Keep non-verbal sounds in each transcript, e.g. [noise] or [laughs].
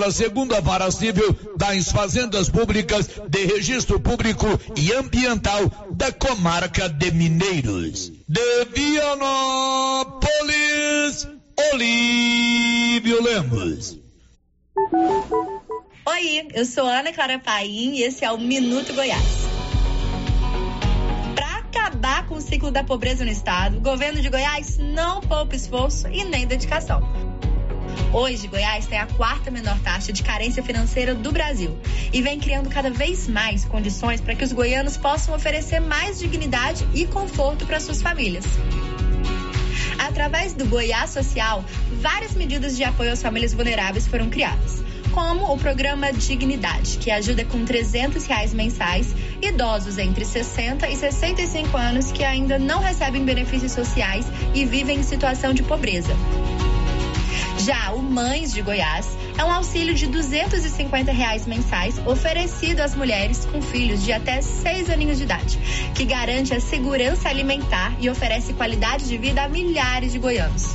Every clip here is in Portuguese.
pela segunda vara civil das fazendas públicas de registro público e ambiental da comarca de Mineiros. De Vianópolis, Olívio Lemos. Oi, eu sou Ana Clara Paim e esse é o Minuto Goiás. Para acabar com o ciclo da pobreza no estado, o governo de Goiás não poupa esforço e nem dedicação. Hoje, Goiás tem a quarta menor taxa de carência financeira do Brasil e vem criando cada vez mais condições para que os goianos possam oferecer mais dignidade e conforto para suas famílias. Através do Goiás Social, várias medidas de apoio às famílias vulneráveis foram criadas como o programa Dignidade, que ajuda com 300 reais mensais idosos entre 60 e 65 anos que ainda não recebem benefícios sociais e vivem em situação de pobreza. Já o Mães de Goiás é um auxílio de 250 reais mensais oferecido às mulheres com filhos de até 6 aninhos de idade, que garante a segurança alimentar e oferece qualidade de vida a milhares de goianos.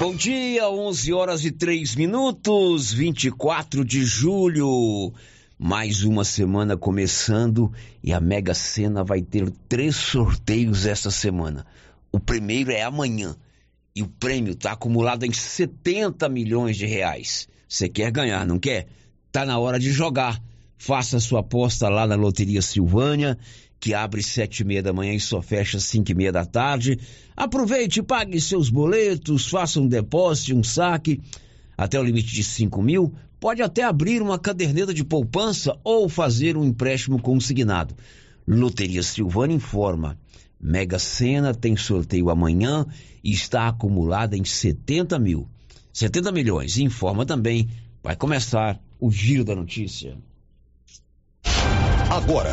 Bom dia, 11 horas e 3 minutos, 24 de julho. Mais uma semana começando e a Mega Sena vai ter três sorteios essa semana. O primeiro é amanhã e o prêmio está acumulado em 70 milhões de reais. Você quer ganhar, não quer? Tá na hora de jogar. Faça sua aposta lá na Loteria Silvânia que abre sete e meia da manhã e só fecha cinco e meia da tarde. Aproveite, pague seus boletos, faça um depósito, um saque até o limite de cinco mil. Pode até abrir uma caderneta de poupança ou fazer um empréstimo consignado. Loteria Silvana informa. Mega Sena tem sorteio amanhã e está acumulada em 70 mil. 70 milhões. Informa também. Vai começar o Giro da Notícia. Agora.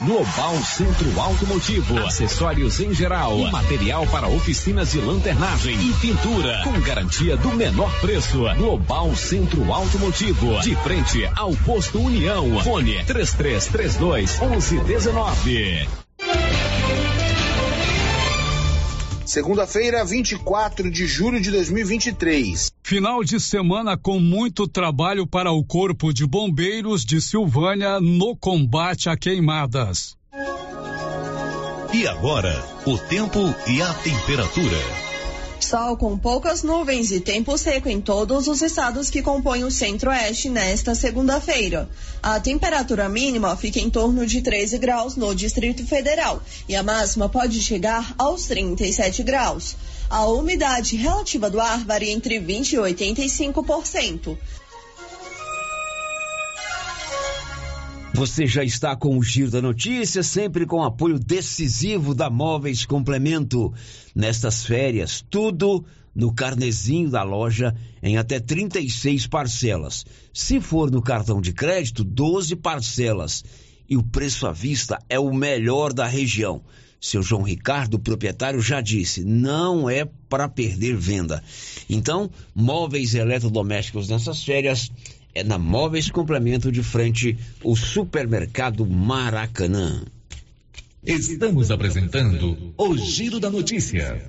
Global Centro Automotivo, acessórios em geral, material para oficinas de lanternagem e pintura, com garantia do menor preço. Global Centro Automotivo, de frente ao posto União. Fone 3332 1119. Segunda-feira, 24 de julho de 2023. Final de semana com muito trabalho para o Corpo de Bombeiros de Silvânia no combate a queimadas. E agora, o tempo e a temperatura. Sol com poucas nuvens e tempo seco em todos os estados que compõem o centro-oeste nesta segunda-feira. A temperatura mínima fica em torno de 13 graus no Distrito Federal e a máxima pode chegar aos 37 graus. A umidade relativa do ar varia entre 20 e 85%. Você já está com o Giro da Notícia, sempre com apoio decisivo da Móveis Complemento. Nestas férias, tudo no carnezinho da loja em até 36 parcelas. Se for no cartão de crédito, 12 parcelas. E o preço à vista é o melhor da região. Seu João Ricardo, proprietário, já disse: não é para perder venda. Então, móveis eletrodomésticos nessas férias é na Móveis Complemento de frente o Supermercado Maracanã. Estamos apresentando o Giro da Notícia.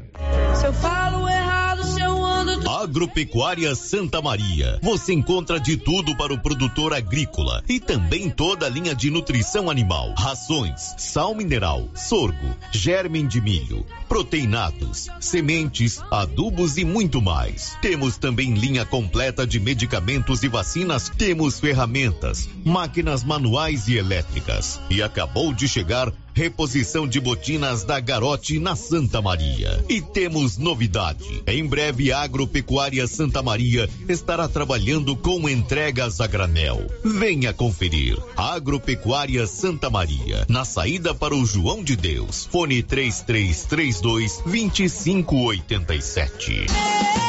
Se eu falo errado, se eu ando... Agropecuária Santa Maria. Você encontra de tudo para o produtor agrícola e também toda a linha de nutrição animal, rações, sal mineral, sorgo, germe de milho, proteinados, sementes, adubos e muito mais. Temos também linha completa de medicamentos e vacinas, temos ferramentas, máquinas manuais e elétricas. E acabou de chegar reposição de botinas da Garote na Santa Maria. E temos novidade. Em breve, a Agropecuária Santa Maria estará trabalhando com entregas a granel. Venha conferir. Agropecuária Santa Maria, na saída para o João de Deus. Fone 3332 2587.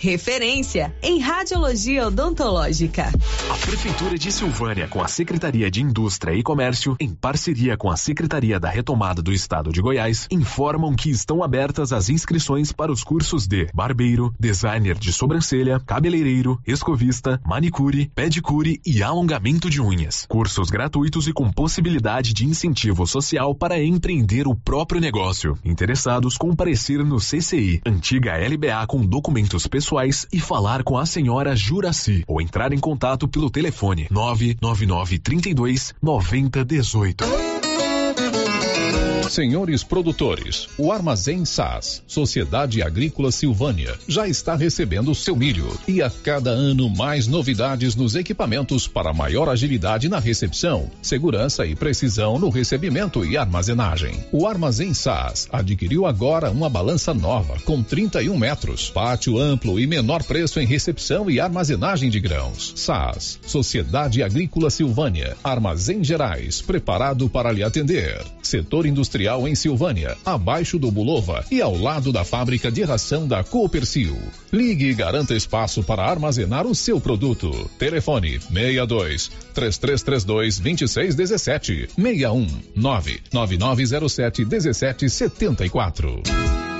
referência em radiologia odontológica. A Prefeitura de Silvânia, com a Secretaria de Indústria e Comércio, em parceria com a Secretaria da Retomada do Estado de Goiás, informam que estão abertas as inscrições para os cursos de barbeiro, designer de sobrancelha, cabeleireiro, escovista, manicure, pedicure e alongamento de unhas. Cursos gratuitos e com possibilidade de incentivo social para empreender o próprio negócio. Interessados comparecer no CCI, antiga LBA com documentos pessoais pessoais e falar com a senhora Juraci ou entrar em contato pelo telefone 999 32 9018. Senhores produtores, o Armazém SAS, Sociedade Agrícola Silvânia, já está recebendo seu milho e a cada ano mais novidades nos equipamentos para maior agilidade na recepção, segurança e precisão no recebimento e armazenagem. O Armazém SAS adquiriu agora uma balança nova com 31 metros, pátio amplo e menor preço em recepção e armazenagem de grãos. SAS, Sociedade Agrícola Silvânia, Armazém Gerais, preparado para lhe atender. Setor industrial Industrial em Silvânia, abaixo do Bulova e ao lado da fábrica de ração da Coopercil. Ligue e garanta espaço para armazenar o seu produto. Telefone 62 3332 2617 61 99907 1774.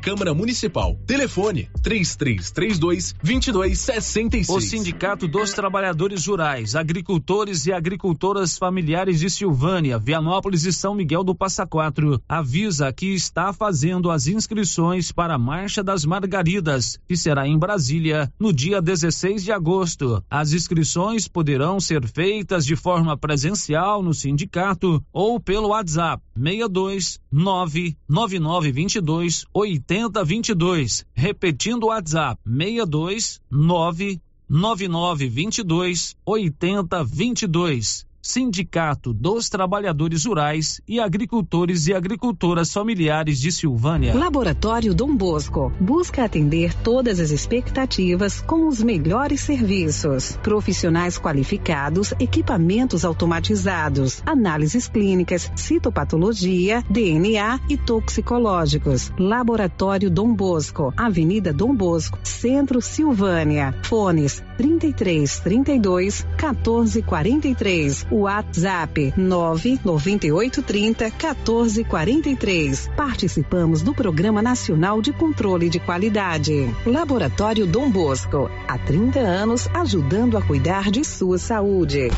Câmara Municipal. Telefone 3332 2266. O Sindicato dos Trabalhadores Rurais, Agricultores e Agricultoras Familiares de Silvânia, Vianópolis e São Miguel do Passa Quatro avisa que está fazendo as inscrições para a Marcha das Margaridas, que será em Brasília no dia 16 de agosto. As inscrições poderão ser feitas de forma presencial no sindicato ou pelo WhatsApp 62 99922 8022. Repetindo o WhatsApp: 62 99922 8022. Sindicato dos Trabalhadores Rurais e Agricultores e Agricultoras Familiares de Silvânia. Laboratório Dom Bosco busca atender todas as expectativas com os melhores serviços. Profissionais qualificados, equipamentos automatizados, análises clínicas, citopatologia, DNA e toxicológicos. Laboratório Dom Bosco, Avenida Dom Bosco, Centro Silvânia. Fones 33 32 14 43 WhatsApp 99830 1443. Participamos do Programa Nacional de Controle de Qualidade. Laboratório Dom Bosco, há 30 anos ajudando a cuidar de sua saúde.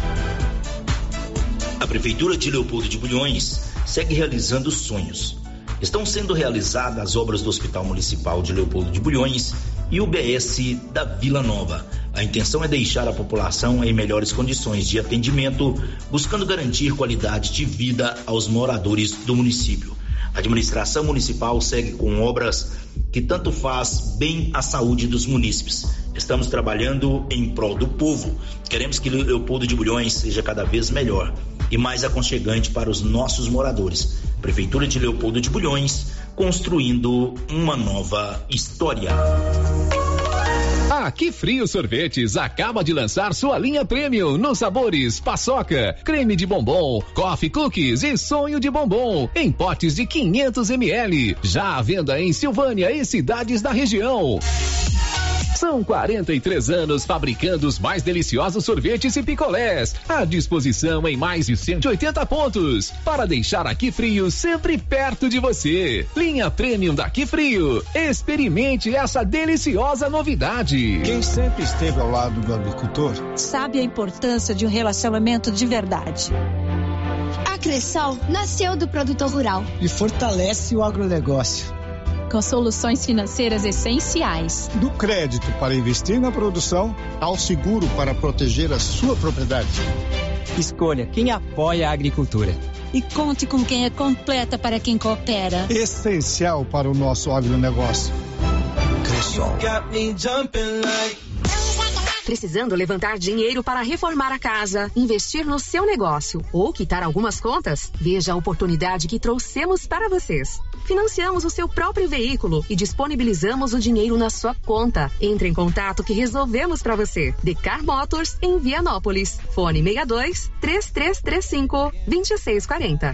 A Prefeitura de Leopoldo de Bulhões segue realizando sonhos. Estão sendo realizadas as obras do Hospital Municipal de Leopoldo de Bulhões e o BS da Vila Nova A intenção é deixar a população em melhores condições de atendimento, buscando garantir qualidade de vida aos moradores do município. A administração municipal segue com obras que tanto faz bem à saúde dos munícipes. Estamos trabalhando em prol do povo. Queremos que Leopoldo de Bulhões seja cada vez melhor e mais aconchegante para os nossos moradores. Prefeitura de Leopoldo de Bulhões, construindo uma nova história. A Que Frio Sorvetes acaba de lançar sua linha premium nos sabores paçoca, creme de bombom, coffee cookies e sonho de bombom em potes de 500 ml. Já à venda em Silvânia e cidades da região. São 43 anos fabricando os mais deliciosos sorvetes e picolés. À disposição em mais de 180 pontos. Para deixar aqui frio sempre perto de você. Linha Premium daqui frio. Experimente essa deliciosa novidade. Quem sempre esteve ao lado do agricultor sabe a importância de um relacionamento de verdade. A Cressol nasceu do produtor rural e fortalece o agronegócio com soluções financeiras essenciais. Do crédito para investir na produção ao seguro para proteger a sua propriedade. Escolha quem apoia a agricultura. E conte com quem é completa para quem coopera. Essencial para o nosso agronegócio. Cressol. Precisando levantar dinheiro para reformar a casa, investir no seu negócio ou quitar algumas contas? Veja a oportunidade que trouxemos para vocês. Financiamos o seu próprio veículo e disponibilizamos o dinheiro na sua conta. Entre em contato que resolvemos para você. Decar Motors em Vianópolis. Fone 62 3335 2640.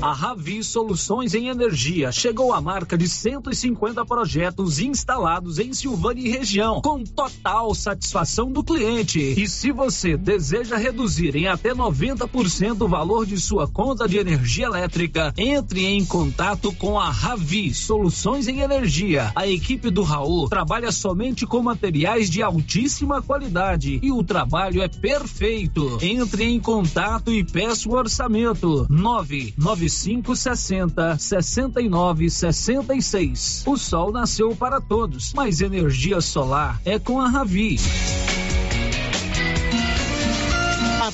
A Ravi Soluções em Energia chegou à marca de 150 projetos instalados em Silvânia e região, com total satisfação do cliente. E se você deseja reduzir em até 90% o valor de sua conta de energia elétrica, entre em contato com a Ravi Soluções em Energia. A equipe do Raul trabalha somente com materiais de altíssima qualidade e o trabalho é perfeito. Entre em contato e peça o orçamento. 995 6560 6966. O sol nasceu para todos, mas energia solar é com a Ravi.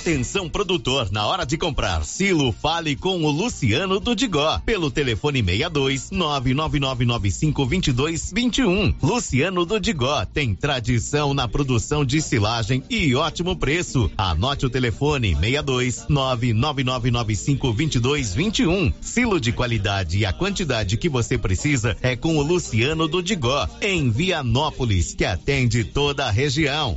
Atenção produtor, na hora de comprar silo, fale com o Luciano do Digó, pelo telefone 62 999952221. Luciano do Digó tem tradição na produção de silagem e ótimo preço. Anote o telefone 62 999952221. Silo de qualidade e a quantidade que você precisa é com o Luciano do Digó, em Vianópolis, que atende toda a região.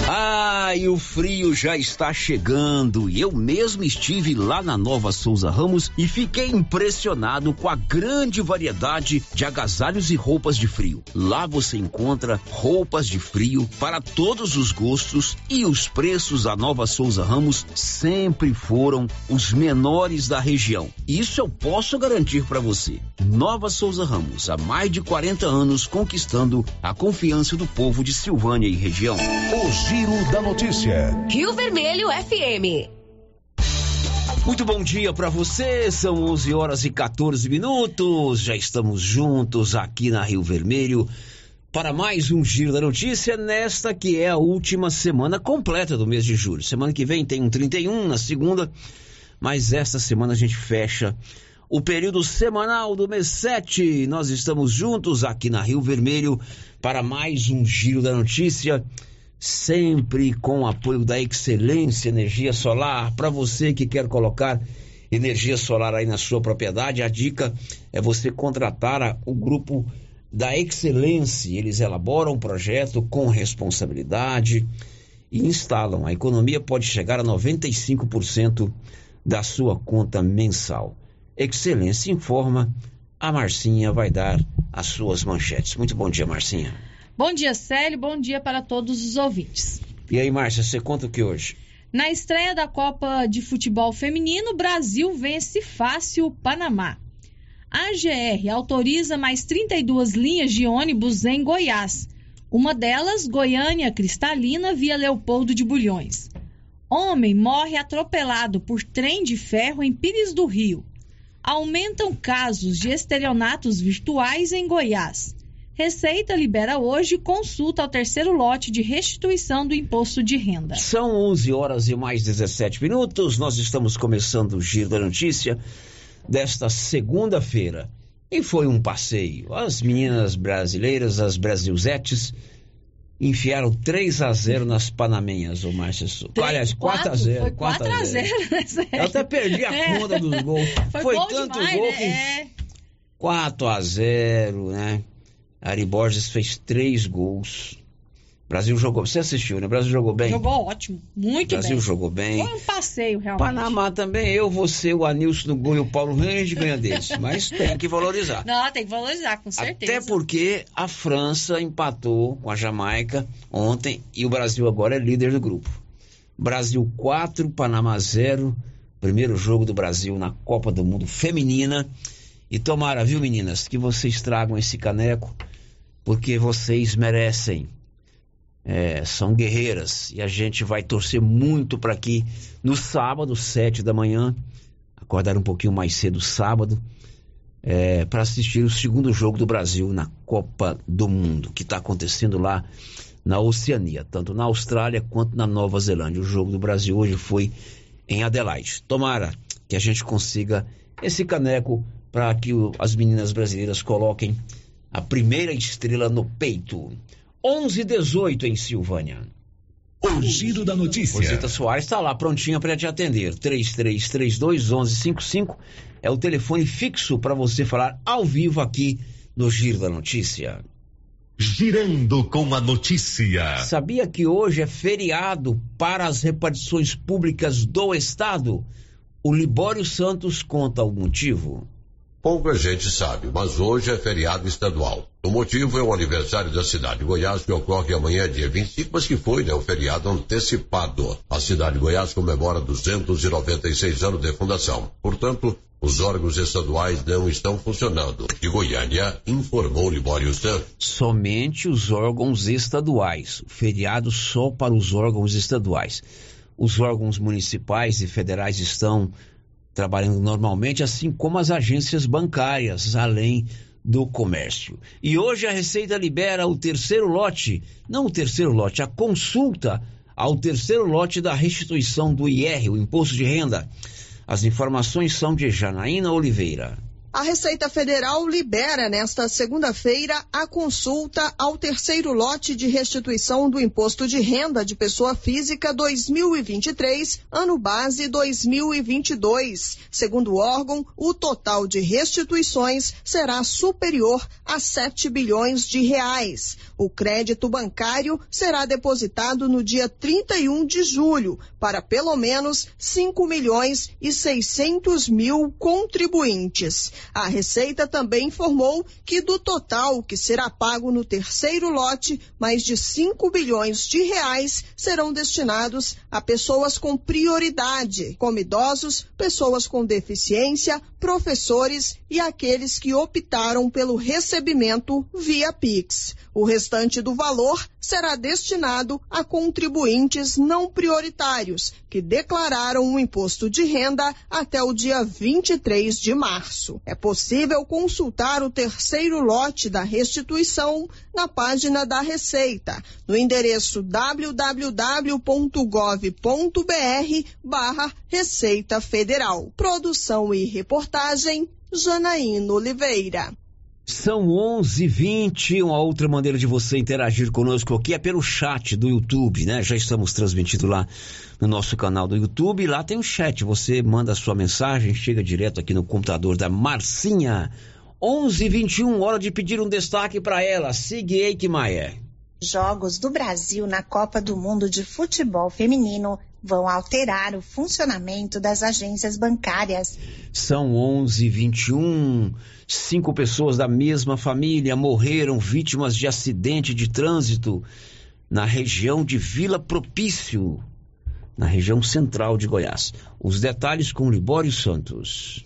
Ah, e o frio já está chegando. E eu mesmo estive lá na Nova Souza Ramos e fiquei impressionado com a grande variedade de agasalhos e roupas de frio. Lá você encontra roupas de frio para todos os gostos e os preços da Nova Souza Ramos sempre foram os menores da região. Isso eu posso garantir para você. Nova Souza Ramos, há mais de 40 anos conquistando a confiança do povo de Silvânia e região. O Giro da Notícia. Rio Vermelho FM. Muito bom dia para você. São 11 horas e 14 minutos. Já estamos juntos aqui na Rio Vermelho para mais um Giro da Notícia nesta que é a última semana completa do mês de julho. Semana que vem tem um 31 na segunda, mas esta semana a gente fecha o período semanal do mês 7. Nós estamos juntos aqui na Rio Vermelho para mais um Giro da Notícia sempre com o apoio da Excelência Energia Solar. Para você que quer colocar energia solar aí na sua propriedade, a dica é você contratar o grupo da Excelência. Eles elaboram um projeto com responsabilidade e instalam. A economia pode chegar a 95% da sua conta mensal. Excelência informa, a Marcinha vai dar as suas manchetes. Muito bom dia, Marcinha. Bom dia, Célio. Bom dia para todos os ouvintes. E aí, Márcia, você conta o que hoje? Na estreia da Copa de Futebol Feminino, Brasil vence fácil o Panamá. A AGR autoriza mais 32 linhas de ônibus em Goiás. Uma delas, Goiânia Cristalina, via Leopoldo de Bulhões. Homem morre atropelado por trem de ferro em Pires do Rio. Aumentam casos de estelionatos virtuais em Goiás. Receita libera hoje consulta ao terceiro lote de restituição do imposto de renda. São 11 horas e mais 17 minutos. Nós estamos começando o Giro da Notícia desta segunda-feira. E foi um passeio. As meninas brasileiras, as Brasilzetes, enfiaram 3 a 0 nas Panamenhas, o Márcio Souza. Aliás, 4 a 0 Foi 4 a 0 né, Eu até perdi a é. conta dos [laughs] gols. Foi, foi tanto demais, gol né? que. É. 4 a 0 né? Ari Borges fez 3 gols. O Brasil jogou. Você assistiu, né? O Brasil jogou bem? Jogou ótimo, muito O Brasil bem. jogou bem. Foi um passeio, realmente. Panamá também, eu, você, o Anilson no gol e o Paulo Range ganha deles. [laughs] Mas tem que valorizar. Não, tem que valorizar, com certeza. Até porque a França empatou com a Jamaica ontem e o Brasil agora é líder do grupo. Brasil 4, Panamá 0. Primeiro jogo do Brasil na Copa do Mundo Feminina. E tomara, viu, meninas, que vocês tragam esse caneco, porque vocês merecem. É, são guerreiras e a gente vai torcer muito para que no sábado, sete da manhã, acordar um pouquinho mais cedo sábado, é, para assistir o segundo jogo do Brasil na Copa do Mundo, que está acontecendo lá na Oceania, tanto na Austrália quanto na Nova Zelândia. O jogo do Brasil hoje foi em Adelaide. Tomara que a gente consiga esse caneco para que o- as meninas brasileiras coloquem a primeira estrela no peito. 11 18 em Silvânia. O giro da notícia. Rosita Soares está lá prontinha para te atender. 3332 1155 é o telefone fixo para você falar ao vivo aqui no Giro da Notícia. Girando com a notícia. Sabia que hoje é feriado para as repartições públicas do Estado? O Libório Santos conta o motivo. Pouca gente sabe, mas hoje é feriado estadual. O motivo é o aniversário da cidade de Goiás, que ocorre amanhã, dia 25, mas que foi né, um feriado antecipado. A cidade de Goiás comemora 296 anos de fundação. Portanto, os órgãos estaduais não estão funcionando. De Goiânia, informou Libório Santos. Somente os órgãos estaduais. O feriado só para os órgãos estaduais. Os órgãos municipais e federais estão trabalhando normalmente, assim como as agências bancárias, além do comércio. E hoje a Receita libera o terceiro lote, não o terceiro lote, a consulta ao terceiro lote da restituição do IR, o Imposto de Renda. As informações são de Janaína Oliveira. A Receita Federal libera nesta segunda-feira a consulta ao terceiro lote de restituição do Imposto de Renda de Pessoa Física 2023, ano base 2022. Segundo o órgão, o total de restituições será superior a 7 bilhões de reais. O crédito bancário será depositado no dia 31 de julho para pelo menos 5 milhões e 600 mil contribuintes. A Receita também informou que do total que será pago no terceiro lote, mais de 5 bilhões de reais serão destinados a pessoas com prioridade, como idosos, pessoas com deficiência, professores e aqueles que optaram pelo recebimento via Pix. O restante do valor será destinado a contribuintes não prioritários que declararam o imposto de renda até o dia 23 de março. É possível consultar o terceiro lote da restituição na página da Receita, no endereço www.gov.br barra Receita Federal. Produção e reportagem, Janaína Oliveira. São 11:20. Uma outra maneira de você interagir conosco aqui é pelo chat do YouTube, né? Já estamos transmitindo lá no nosso canal do YouTube. Lá tem o chat. Você manda a sua mensagem, chega direto aqui no computador da Marcinha. 11:21. Hora de pedir um destaque para ela. Sigue Eikmaier. Jogos do Brasil na Copa do Mundo de Futebol Feminino vão alterar o funcionamento das agências bancárias. São 11:21. Cinco pessoas da mesma família morreram vítimas de acidente de trânsito na região de Vila Propício, na região central de Goiás. Os detalhes com Libório Santos.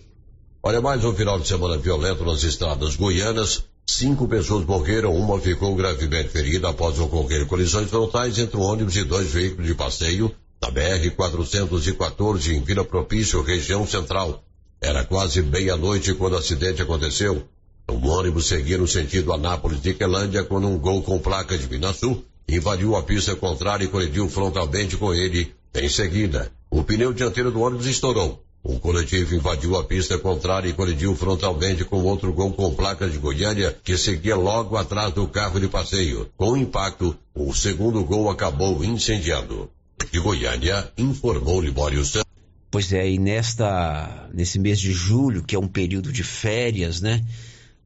Olha, mais um final de semana violento nas estradas goianas. Cinco pessoas morreram, uma ficou gravemente ferida após ocorrer colisões frontais entre um ônibus e dois veículos de passeio na BR-414 em Vila Propício, região central. Era quase meia-noite quando o acidente aconteceu. Um ônibus seguia no sentido Anápolis de Quelândia quando um gol com placa de Minasul invadiu a pista contrária e colidiu frontalmente com ele. Em seguida, o pneu dianteiro do ônibus estourou. Um coletivo invadiu a pista contrária e colidiu frontalmente com outro gol com placa de Goiânia que seguia logo atrás do carro de passeio. Com o impacto, o segundo gol acabou incendiando. De Goiânia, informou Libório Santos. Pois é, e nesta, nesse mês de julho, que é um período de férias, né?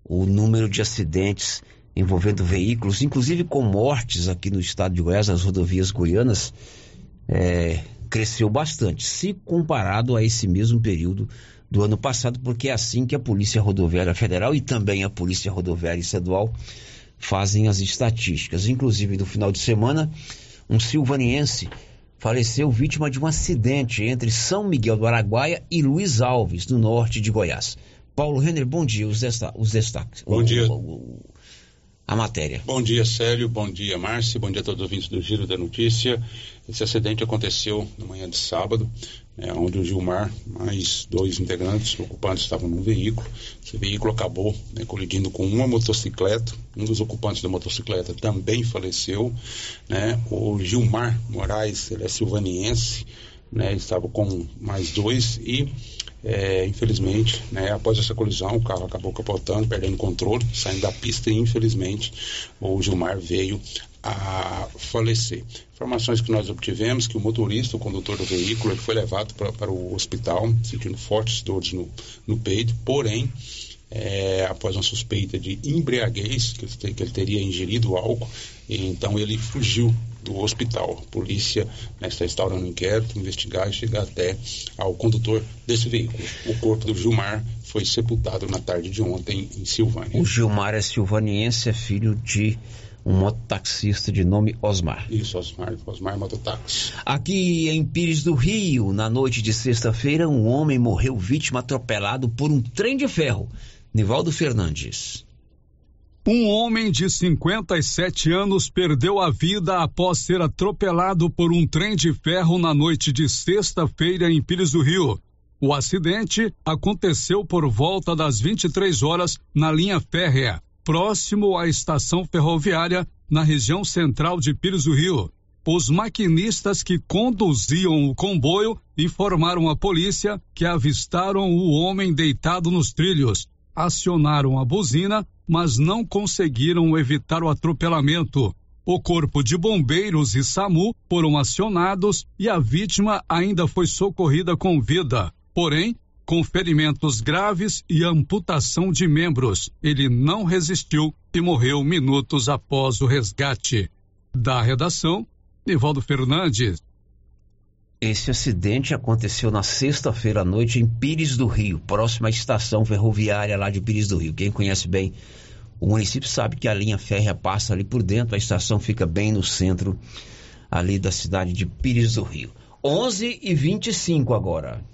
O número de acidentes envolvendo veículos, inclusive com mortes aqui no estado de Goiás, nas rodovias goianas, é, cresceu bastante, se comparado a esse mesmo período do ano passado, porque é assim que a Polícia Rodoviária Federal e também a Polícia Rodoviária Estadual fazem as estatísticas. Inclusive, no final de semana, um silvaniense faleceu vítima de um acidente entre São Miguel do Araguaia e Luiz Alves, no norte de Goiás. Paulo Renner, bom dia, os, desta os destaques. Bom o, dia. O, o, a matéria. Bom dia, Célio, bom dia, Márcio, bom dia a todos os ouvintes do Giro da Notícia. Esse acidente aconteceu na manhã de sábado, né, onde o Gilmar, mais dois integrantes, ocupantes, estavam num veículo. Esse veículo acabou né, colidindo com uma motocicleta. Um dos ocupantes da motocicleta também faleceu. Né? O Gilmar Moraes, ele é silvaniense, né, estava com mais dois e é, infelizmente, né, após essa colisão, o carro acabou capotando, perdendo controle, saindo da pista e infelizmente o Gilmar veio a falecer. Informações que nós obtivemos que o motorista, o condutor do veículo, ele foi levado pra, para o hospital, sentindo fortes dores no, no peito, porém, é, após uma suspeita de embriaguez, que ele, que ele teria ingerido álcool, então ele fugiu do hospital. A polícia né, está instaurando um inquérito, investigar e chegar até ao condutor desse veículo. O corpo do Gilmar foi sepultado na tarde de ontem em Silvânia. O Gilmar é silvaniense, é filho de um mototaxista de nome Osmar. Isso, Osmar, Osmar Mototáxi. Aqui em Pires do Rio, na noite de sexta-feira, um homem morreu vítima atropelado por um trem de ferro. Nivaldo Fernandes. Um homem de 57 anos perdeu a vida após ser atropelado por um trem de ferro na noite de sexta-feira em Pires do Rio. O acidente aconteceu por volta das 23 horas na linha férrea, próximo à estação ferroviária na região central de Pires do Rio. Os maquinistas que conduziam o comboio informaram à polícia que avistaram o homem deitado nos trilhos. Acionaram a buzina mas não conseguiram evitar o atropelamento. O corpo de bombeiros e SAMU foram acionados e a vítima ainda foi socorrida com vida. Porém, com ferimentos graves e amputação de membros. Ele não resistiu e morreu minutos após o resgate. Da redação, Nivaldo Fernandes. Esse acidente aconteceu na sexta-feira à noite em Pires do Rio, próxima à estação ferroviária lá de Pires do Rio. Quem conhece bem o município sabe que a linha férrea passa ali por dentro, a estação fica bem no centro ali da cidade de Pires do Rio. 11 e 25 agora.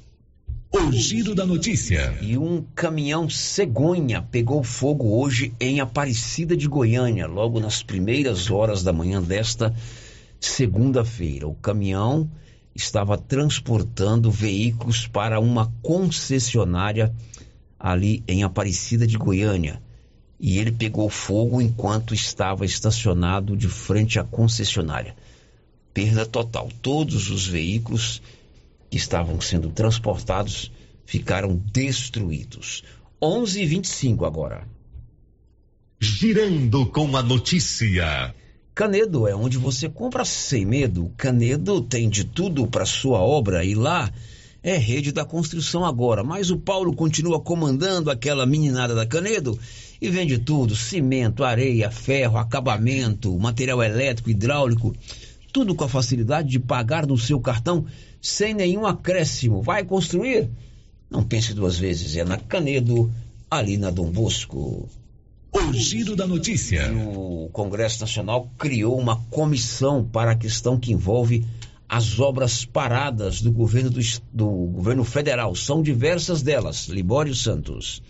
O giro da notícia. E um caminhão cegonha pegou fogo hoje em Aparecida de Goiânia, logo nas primeiras horas da manhã desta segunda-feira. O caminhão estava transportando veículos para uma concessionária ali em Aparecida de Goiânia. E ele pegou fogo enquanto estava estacionado de frente à concessionária. Perda total. Todos os veículos que estavam sendo transportados ficaram destruídos. 11:25 agora. girando com a notícia. Canedo é onde você compra sem medo. Canedo tem de tudo para sua obra e lá é rede da construção agora. Mas o Paulo continua comandando aquela meninada da Canedo e vende tudo: cimento, areia, ferro, acabamento, material elétrico, hidráulico, tudo com a facilidade de pagar no seu cartão sem nenhum acréscimo. Vai construir? Não pense duas vezes, é na Canedo, ali na Dom Bosco. O giro da notícia. O Congresso Nacional criou uma comissão para a questão que envolve as obras paradas do governo do, do governo federal. São diversas delas. Libório Santos.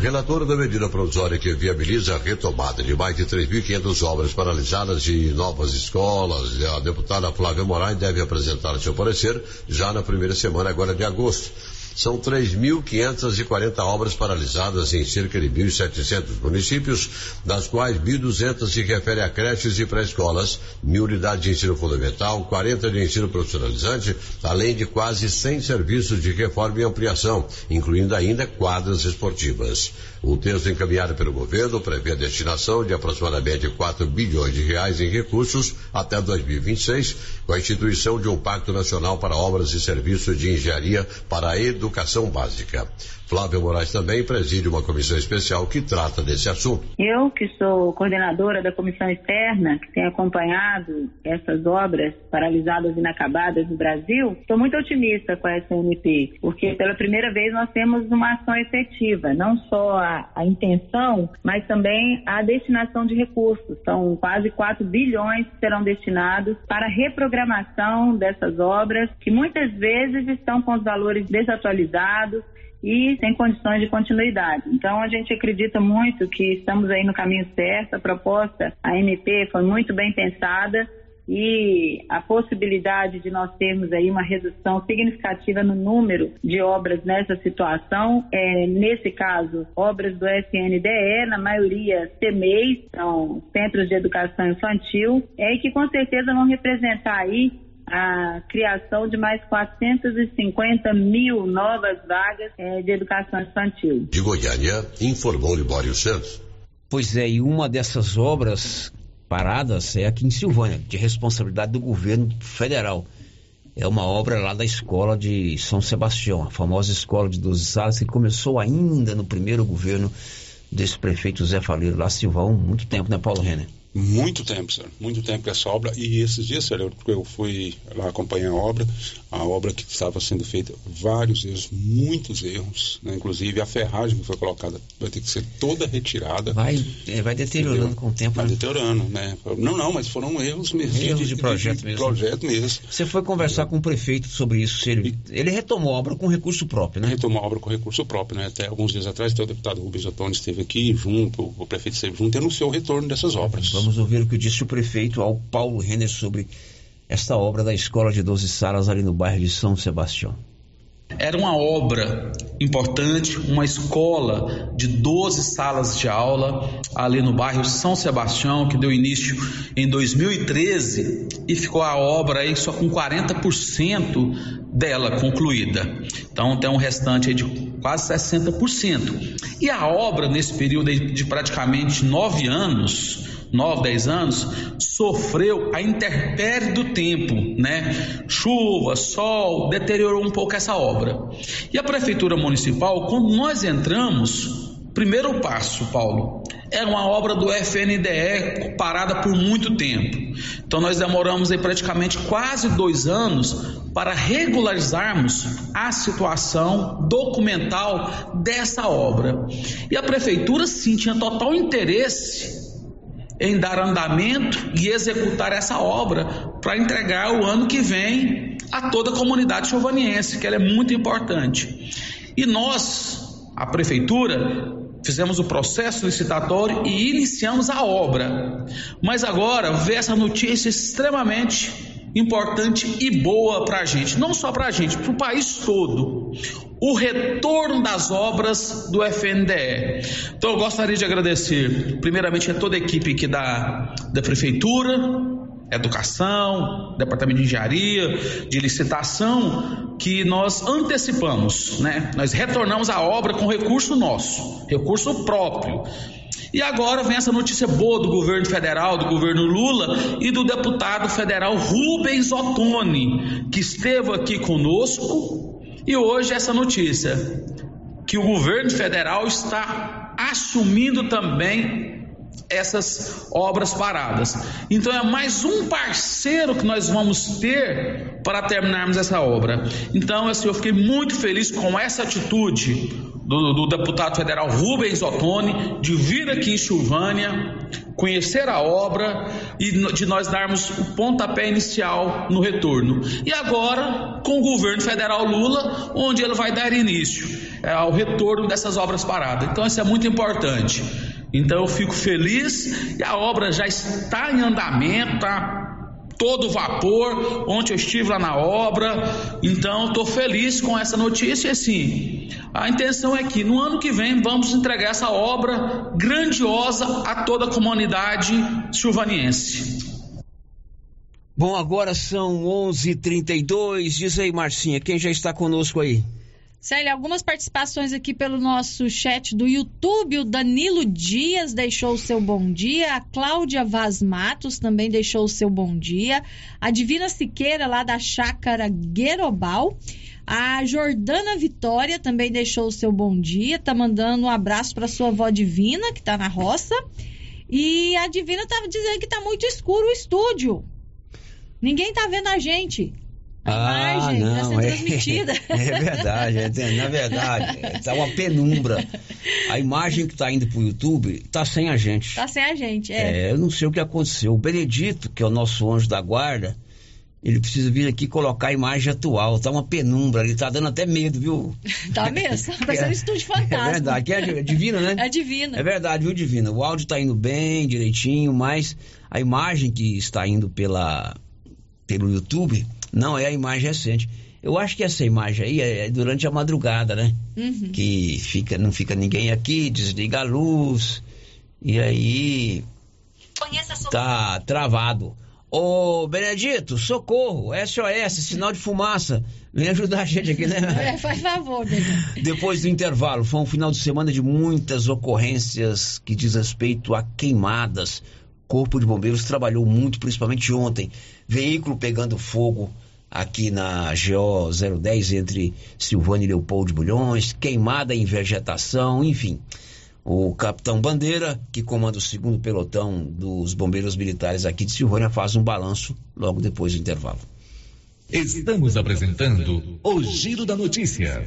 Relatora da medida provisória que viabiliza a retomada de mais de 3.500 obras paralisadas de novas escolas, a deputada Flávia Moraes deve apresentar seu parecer já na primeira semana agora de agosto. São 3.540 obras paralisadas em cerca de 1.700 municípios, das quais 1.200 se refere a creches e pré-escolas, mil unidades de ensino fundamental, 40 de ensino profissionalizante, além de quase 100 serviços de reforma e ampliação, incluindo ainda quadras esportivas. O texto encaminhado pelo governo prevê a destinação de aproximadamente 4 bilhões de reais em recursos até 2026, com a instituição de um Pacto Nacional para Obras e Serviços de Engenharia para a Educação Básica. Flávia Moraes também preside uma comissão especial que trata desse assunto. Eu, que sou coordenadora da comissão externa, que tem acompanhado essas obras paralisadas e inacabadas no Brasil, estou muito otimista com a SNP, porque pela primeira vez nós temos uma ação efetiva, não só a, a intenção, mas também a destinação de recursos. São quase 4 bilhões que serão destinados para a reprogramação dessas obras, que muitas vezes estão com os valores desatualizados e sem condições de continuidade. Então a gente acredita muito que estamos aí no caminho certo, a proposta, a MP foi muito bem pensada e a possibilidade de nós termos aí uma redução significativa no número de obras nessa situação, é, nesse caso, obras do SNDE, na maioria CMEI, são Centros de Educação Infantil, é que com certeza vão representar aí a criação de mais 450 mil novas vagas é, de educação infantil. De Goiânia, informou Libório Santos. Pois é, e uma dessas obras paradas é aqui em Silvânia, de responsabilidade do governo federal. É uma obra lá da escola de São Sebastião, a famosa escola de 12 salas, que começou ainda no primeiro governo desse prefeito Zé Faleiro lá, Silvão, muito tempo, né, Paulo Renner? Muito tempo, senhor. Muito tempo essa obra. E esses dias, senhor, eu, eu fui lá acompanhar a obra, a obra que estava sendo feita, vários erros, muitos erros, né? inclusive a ferragem que foi colocada vai ter que ser toda retirada. Vai, é, vai deteriorando entendeu? com o tempo. Vai né? deteriorando, né? Não, não, mas foram erros mesmo. Erros de, de, projeto de, de mesmo. Projeto mesmo. Você foi conversar com o prefeito sobre isso. Ele, ele retomou a obra com recurso próprio, né? Retomou a obra com recurso próprio, né? Até alguns dias atrás, até o deputado Rubens Ottoni esteve aqui junto, o prefeito esteve junto e anunciou o retorno dessas obras. Vamos ouvir o que disse o prefeito ao Paulo Renner sobre esta obra da Escola de 12 Salas ali no bairro de São Sebastião. Era uma obra importante, uma escola de 12 salas de aula ali no bairro São Sebastião, que deu início em 2013 e ficou a obra aí só com 40% dela concluída. Então tem um restante aí de quase 60%. E a obra, nesse período de praticamente nove anos, 9, 10 anos, sofreu a intempérie do tempo, né? Chuva, sol, deteriorou um pouco essa obra. E a prefeitura municipal, quando nós entramos, primeiro passo, Paulo, era uma obra do FNDE parada por muito tempo. Então nós demoramos aí praticamente quase dois anos para regularizarmos a situação documental dessa obra. E a prefeitura sim tinha total interesse em dar andamento e executar essa obra para entregar o ano que vem a toda a comunidade chovaniense, que ela é muito importante. E nós, a prefeitura, fizemos o processo licitatório e iniciamos a obra. Mas agora vê essa notícia extremamente importante e boa para a gente, não só para a gente, para o país todo. O retorno das obras do FNDE. Então eu gostaria de agradecer, primeiramente, a toda a equipe aqui da, da Prefeitura, Educação, Departamento de Engenharia, de Licitação, que nós antecipamos, né? Nós retornamos a obra com recurso nosso, recurso próprio. E agora vem essa notícia boa do governo federal, do governo Lula e do deputado federal Rubens Ottoni, que esteve aqui conosco. E hoje essa notícia que o governo federal está assumindo também essas obras paradas. Então é mais um parceiro que nós vamos ter para terminarmos essa obra. Então, assim, eu fiquei muito feliz com essa atitude do, do deputado federal Rubens Ottoni de vir aqui em Silvânia, conhecer a obra e de nós darmos o pontapé inicial no retorno. E agora, com o governo federal Lula, onde ele vai dar início é, ao retorno dessas obras paradas. Então, isso é muito importante. Então eu fico feliz e a obra já está em andamento, tá? Todo vapor. Ontem eu estive lá na obra, então estou feliz com essa notícia. E assim, a intenção é que no ano que vem vamos entregar essa obra grandiosa a toda a comunidade silvaniense. Bom, agora são 11:32. Diz aí, Marcinha, quem já está conosco aí? Célia, algumas participações aqui pelo nosso chat do YouTube. O Danilo Dias deixou o seu bom dia. A Cláudia Vaz Matos também deixou o seu bom dia. A Divina Siqueira, lá da Chácara Guerobal. A Jordana Vitória também deixou o seu bom dia. Tá mandando um abraço para sua avó Divina, que tá na roça. E a Divina tava dizendo que tá muito escuro o estúdio. Ninguém tá vendo a gente. A ah, imagem não, está sendo é, transmitida. [laughs] É verdade, é, na verdade, está uma penumbra. A imagem que está indo para o YouTube está sem a gente. Está sem a gente, é. é. Eu não sei o que aconteceu. O Benedito, que é o nosso anjo da guarda, ele precisa vir aqui colocar a imagem atual. Tá uma penumbra ali, tá dando até medo, viu? [laughs] Tá mesmo, [laughs] tá parecendo um estúdio fantasma. É verdade, que é divina, né? É divina. É verdade, viu, divina? O áudio tá indo bem, direitinho, mas a imagem que está indo pela, pelo YouTube não é a imagem recente. Eu acho que essa imagem aí é durante a madrugada, né? Uhum. Que fica, não fica ninguém aqui, desliga a luz. E aí. Tá travado. Ô, Benedito, socorro, SOS, sinal de fumaça. Vem ajudar a gente aqui, né? [laughs] É, faz favor, Benedito. Depois do intervalo, foi um final de semana de muitas ocorrências que diz respeito a queimadas. Corpo de Bombeiros trabalhou muito, principalmente ontem. Veículo pegando fogo aqui na GO 010 entre Silvânia e Leopoldo de Bulhões, queimada em vegetação, enfim. O capitão Bandeira, que comanda o segundo pelotão dos bombeiros militares aqui de Silvânia, faz um balanço logo depois do intervalo. Estamos apresentando o Giro da Notícia.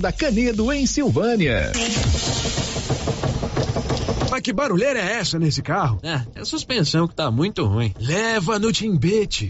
da Canedo, em Silvânia. Mas que barulheira é essa nesse carro? É, é a suspensão que tá muito ruim. Leva no Timbete.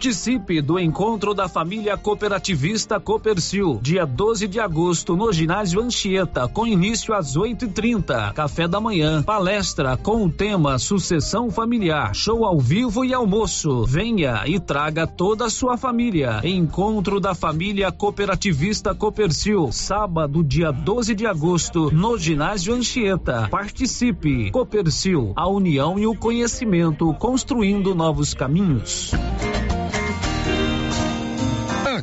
Participe do encontro da família cooperativista Copercil, dia 12 de agosto, no ginásio Anchieta, com início às 8h30. Café da manhã, palestra com o tema Sucessão Familiar, show ao vivo e almoço. Venha e traga toda a sua família. Encontro da família cooperativista Copercil, sábado, dia 12 de agosto, no ginásio Anchieta. Participe. Copercil, a união e o conhecimento, construindo novos caminhos.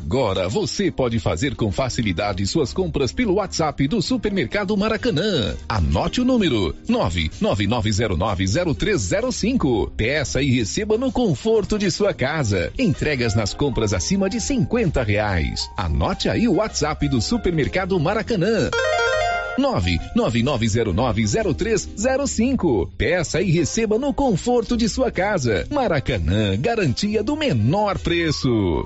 Agora você pode fazer com facilidade suas compras pelo WhatsApp do Supermercado Maracanã. Anote o número 999090305. Peça e receba no conforto de sua casa. Entregas nas compras acima de 50 reais. Anote aí o WhatsApp do Supermercado Maracanã. 999090305. Peça e receba no conforto de sua casa. Maracanã, garantia do menor preço.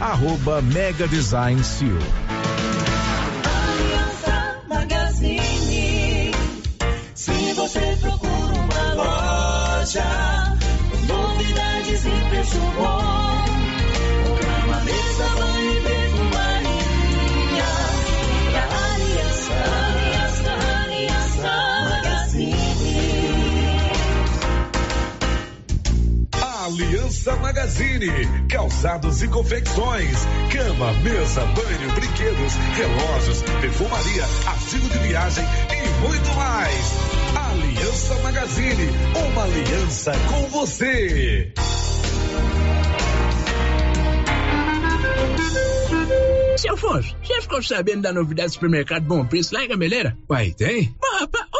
arroba Mega Design Seal. Aliança Magazine. Se você procura uma loja, novidades e preço bom, Aliança Magazine, calçados e confecções, cama, mesa, banho, brinquedos, relógios, perfumaria, artigo de viagem e muito mais. Aliança Magazine, uma aliança com você. Seu Afonso, você ficou sabendo da novidade do supermercado Bom Preço lá em Gameleira? Uai, tem? Mas, rapaz,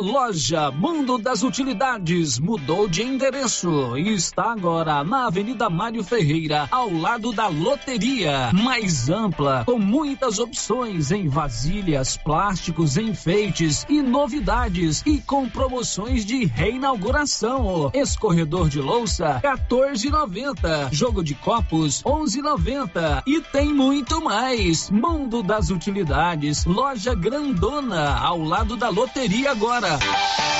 Loja Mundo das Utilidades mudou de endereço e está agora na Avenida Mário Ferreira, ao lado da loteria. Mais ampla, com muitas opções em vasilhas, plásticos, enfeites e novidades e com promoções de reinauguração. Escorredor de louça, 14,90. Jogo de copos, 11,90. E tem muito mais. Mundo das Utilidades, loja grandona, ao lado da loteria agora. Yeah.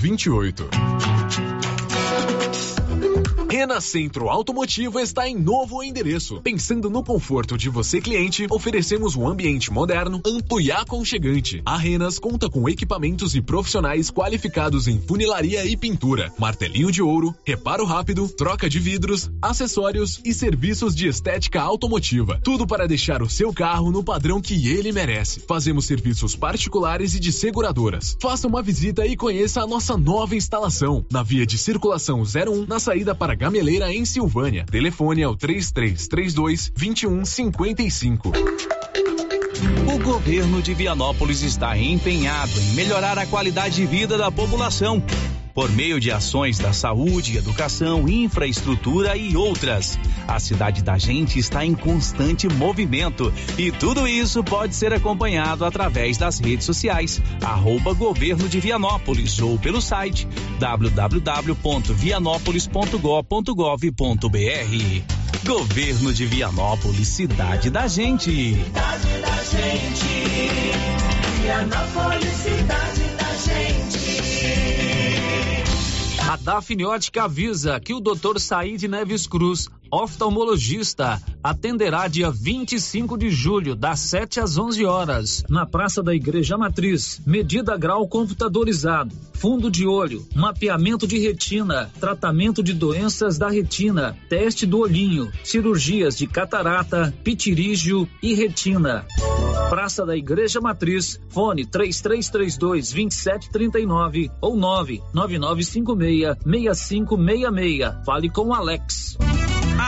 28. Rena Centro Automotivo está em novo endereço. Pensando no conforto de você cliente, oferecemos um ambiente moderno, amplo e aconchegante. A Renas conta com equipamentos e profissionais qualificados em funilaria e pintura, martelinho de ouro, reparo rápido, troca de vidros, acessórios e serviços de estética automotiva. Tudo para deixar o seu carro no padrão que ele merece. Fazemos serviços particulares e de seguradoras. Faça uma visita e conheça a nossa nova instalação na via de circulação 01 na saída para Gameleira em Silvânia. Telefone é o 3332 2155. O governo de Vianópolis está empenhado em melhorar a qualidade de vida da população. Por meio de ações da saúde, educação, infraestrutura e outras. A cidade da gente está em constante movimento e tudo isso pode ser acompanhado através das redes sociais, arroba governo de Vianópolis ou pelo site www.vianópolis.gov.br. Governo de Vianópolis, cidade da gente. Cidade da gente. Vianópolis, cidade da gente. A Dafniótica avisa que o Dr. Said Neves Cruz, oftalmologista, atenderá dia 25 de julho, das 7 às 11 horas, na Praça da Igreja Matriz. Medida grau computadorizado, fundo de olho, mapeamento de retina, tratamento de doenças da retina, teste do olhinho, cirurgias de catarata, pitirígio e retina. Praça da Igreja Matriz, fone 3332 2739 ou 99956 6566. Fale com Alex.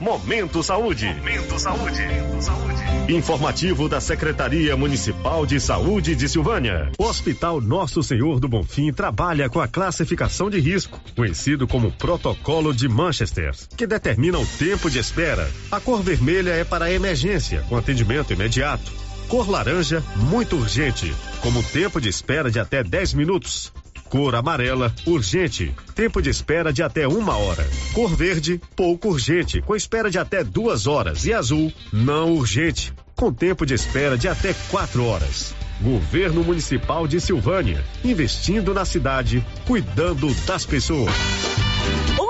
Momento Saúde. Momento Saúde. Informativo da Secretaria Municipal de Saúde de Silvânia. O Hospital Nosso Senhor do Bonfim trabalha com a classificação de risco, conhecido como Protocolo de Manchester, que determina o tempo de espera. A cor vermelha é para emergência, com atendimento imediato. Cor laranja, muito urgente, como tempo de espera de até 10 minutos. Cor amarela, urgente. Tempo de espera de até uma hora. Cor verde, pouco urgente, com espera de até duas horas. E azul, não urgente, com tempo de espera de até quatro horas. Governo Municipal de Silvânia, investindo na cidade, cuidando das pessoas.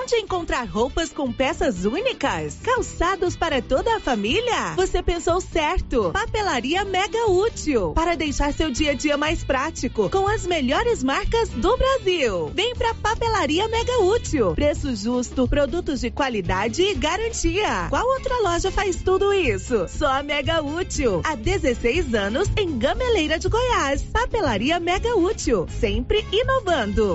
Onde encontrar roupas com peças únicas? Calçados para toda a família? Você pensou certo. Papelaria Mega Útil. Para deixar seu dia a dia mais prático, com as melhores marcas do Brasil. Vem pra Papelaria Mega Útil. Preço justo, produtos de qualidade e garantia. Qual outra loja faz tudo isso? Só a Mega Útil. Há 16 anos em Gameleira de Goiás. Papelaria Mega Útil. Sempre inovando.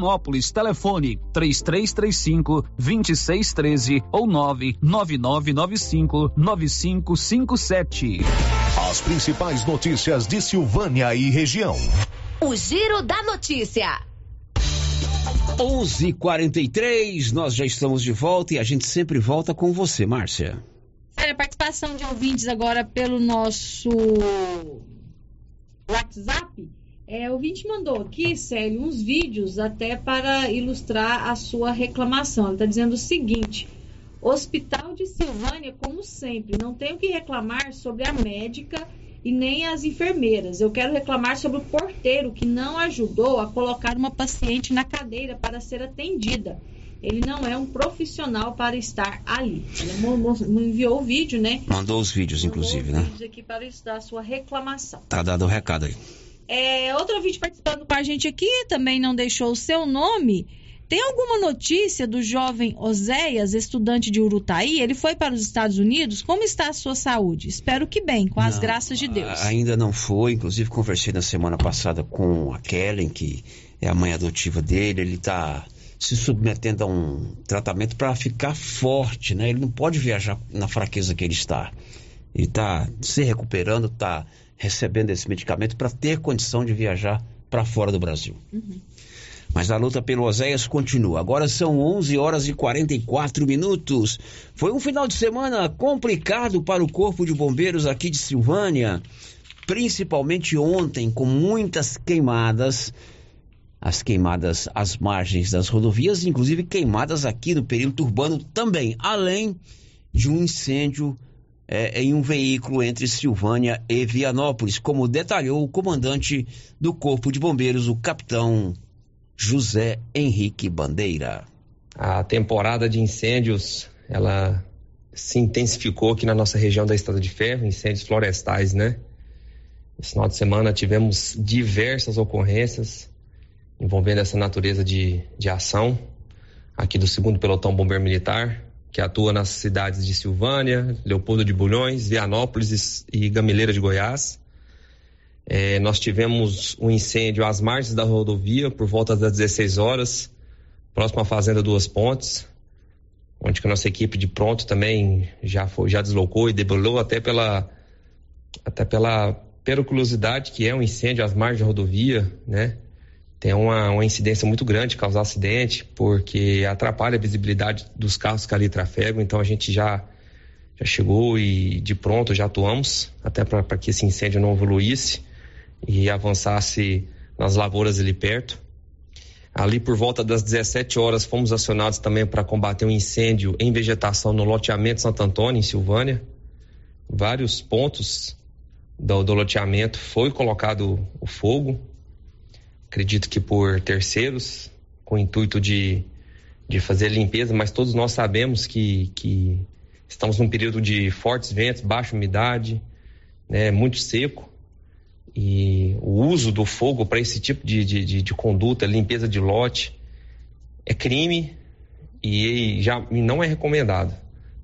Vianópolis. Telefone 3335 2613 ou 99995 9557. As principais notícias de Silvânia e região. O Giro da Notícia. 11:43 nós já estamos de volta e a gente sempre volta com você, Márcia. Olha, participação de ouvintes agora pelo nosso WhatsApp. É, o ouvinte mandou aqui, Célio, uns vídeos até para ilustrar a sua reclamação. Ele está dizendo o seguinte: Hospital de Silvânia, como sempre, não tenho que reclamar sobre a médica e nem as enfermeiras. Eu quero reclamar sobre o porteiro que não ajudou a colocar uma paciente na cadeira para ser atendida ele não é um profissional para estar ali. Ele enviou o vídeo, né? Mandou os vídeos, inclusive, né? Vídeos aqui para dar a sua reclamação. Tá dado o recado aí. É, outro vídeo participando com a gente aqui, também não deixou o seu nome. Tem alguma notícia do jovem Oséias, estudante de Urutaí? Ele foi para os Estados Unidos. Como está a sua saúde? Espero que bem, com as Não, graças de Deus. Ainda não foi. Inclusive, conversei na semana passada com a Kellen, que é a mãe adotiva dele. Ele está se submetendo a um tratamento para ficar forte, né? Ele não pode viajar na fraqueza que ele está. Ele está se recuperando, está recebendo esse medicamento para ter condição de viajar para fora do Brasil. Uhum. Mas a luta pelo Oséias continua. Agora são 11 horas e 44 minutos. Foi um final de semana complicado para o Corpo de Bombeiros aqui de Silvânia, principalmente ontem, com muitas queimadas. As queimadas às margens das rodovias, inclusive queimadas aqui no perímetro urbano também, além de um incêndio é, em um veículo entre Silvânia e Vianópolis, como detalhou o comandante do Corpo de Bombeiros, o capitão José Henrique Bandeira. A temporada de incêndios, ela se intensificou aqui na nossa região da Estrada de Ferro, incêndios florestais, né? Esse final de semana tivemos diversas ocorrências envolvendo essa natureza de, de ação aqui do segundo pelotão bombeiro militar, que atua nas cidades de Silvânia, Leopoldo de Bulhões, Vianópolis e Gamileira de Goiás. É, nós tivemos um incêndio às margens da rodovia por volta das 16 horas, próximo à Fazenda Duas Pontes, onde que a nossa equipe de pronto também já foi, já deslocou e debulou até pela até pela periculosidade que é um incêndio às margens da rodovia, né? Tem uma, uma incidência muito grande de causar acidente, porque atrapalha a visibilidade dos carros que ali trafegam, então a gente já já chegou e de pronto já atuamos até para que esse incêndio não evoluísse e avançasse nas lavouras ali perto. Ali por volta das 17 horas fomos acionados também para combater um incêndio em vegetação no loteamento Santo Antônio, em Silvânia. Vários pontos do, do loteamento foi colocado o fogo. Acredito que por terceiros, com o intuito de, de fazer limpeza, mas todos nós sabemos que, que estamos num período de fortes ventos, baixa umidade, né, muito seco e o uso do fogo para esse tipo de, de, de, conduta, limpeza de lote, é crime e já não é recomendado,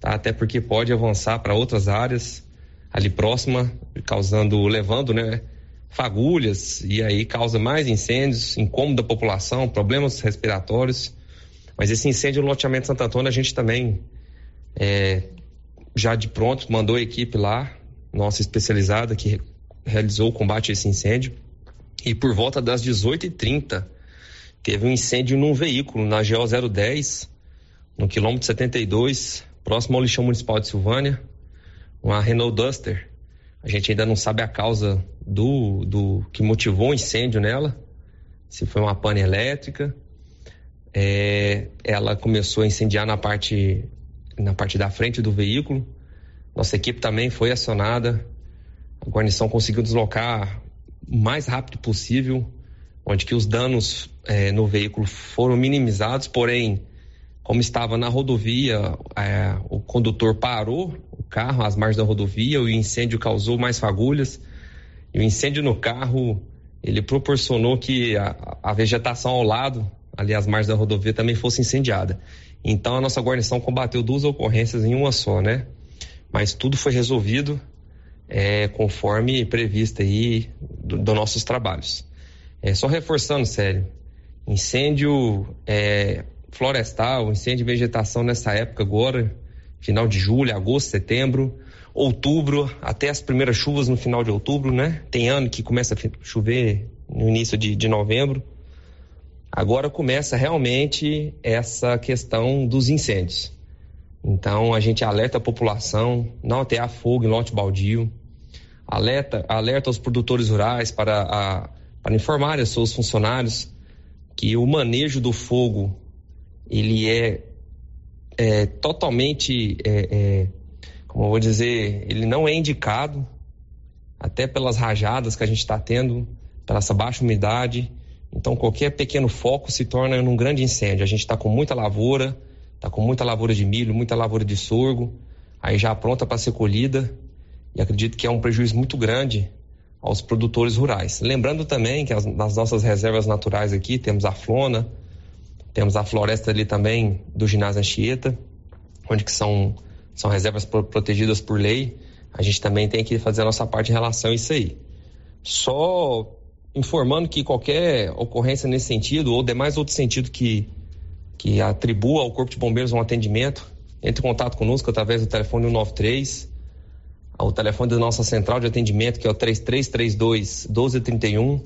tá? Até porque pode avançar para outras áreas ali próxima, causando, levando, né, fagulhas e aí causa mais incêndios, incômodo da população, problemas respiratórios. Mas esse incêndio no loteamento Santo Antônio a gente também é, já de pronto mandou a equipe lá, nossa especializada que realizou o combate a esse incêndio. E por volta das 18h30, teve um incêndio num veículo na GO 010, no quilômetro 72, próximo ao lixão municipal de Silvânia, uma Renault Duster. A gente ainda não sabe a causa do, do que motivou o incêndio nela, se foi uma pane elétrica. É, ela começou a incendiar na parte, na parte da frente do veículo. Nossa equipe também foi acionada, a guarnição conseguiu deslocar o mais rápido possível, onde que os danos é, no veículo foram minimizados, porém, como estava na rodovia, é, o condutor parou o carro às margens da rodovia, o incêndio causou mais fagulhas, e o incêndio no carro, ele proporcionou que a, a vegetação ao lado, ali às margens da rodovia, também fosse incendiada. Então a nossa guarnição combateu duas ocorrências em uma só, né? Mas tudo foi resolvido, é, conforme previsto aí dos do nossos trabalhos. É, só reforçando, sério, incêndio é, florestal, incêndio de vegetação nessa época agora, final de julho, agosto, setembro, outubro, até as primeiras chuvas no final de outubro, né? Tem ano que começa a chover no início de, de novembro. Agora começa realmente essa questão dos incêndios. Então a gente alerta a população, não atear fogo em lote baldio, alerta, alerta os produtores rurais para, a, para informar os seus funcionários que o manejo do fogo ele é, é totalmente, é, é, como eu vou dizer, ele não é indicado, até pelas rajadas que a gente está tendo, pela essa baixa umidade. Então qualquer pequeno foco se torna um grande incêndio. A gente está com muita lavoura, Está com muita lavoura de milho, muita lavoura de sorgo, aí já pronta para ser colhida. E acredito que é um prejuízo muito grande aos produtores rurais. Lembrando também que as, nas nossas reservas naturais aqui temos a Flona, temos a floresta ali também do ginásio Anchieta, onde que são, são reservas pro, protegidas por lei. A gente também tem que fazer a nossa parte em relação a isso aí. Só informando que qualquer ocorrência nesse sentido, ou demais outro sentido que que atribua ao Corpo de Bombeiros um atendimento, entre em contato conosco através do telefone 193, ao telefone da nossa central de atendimento, que é o 3332 1231,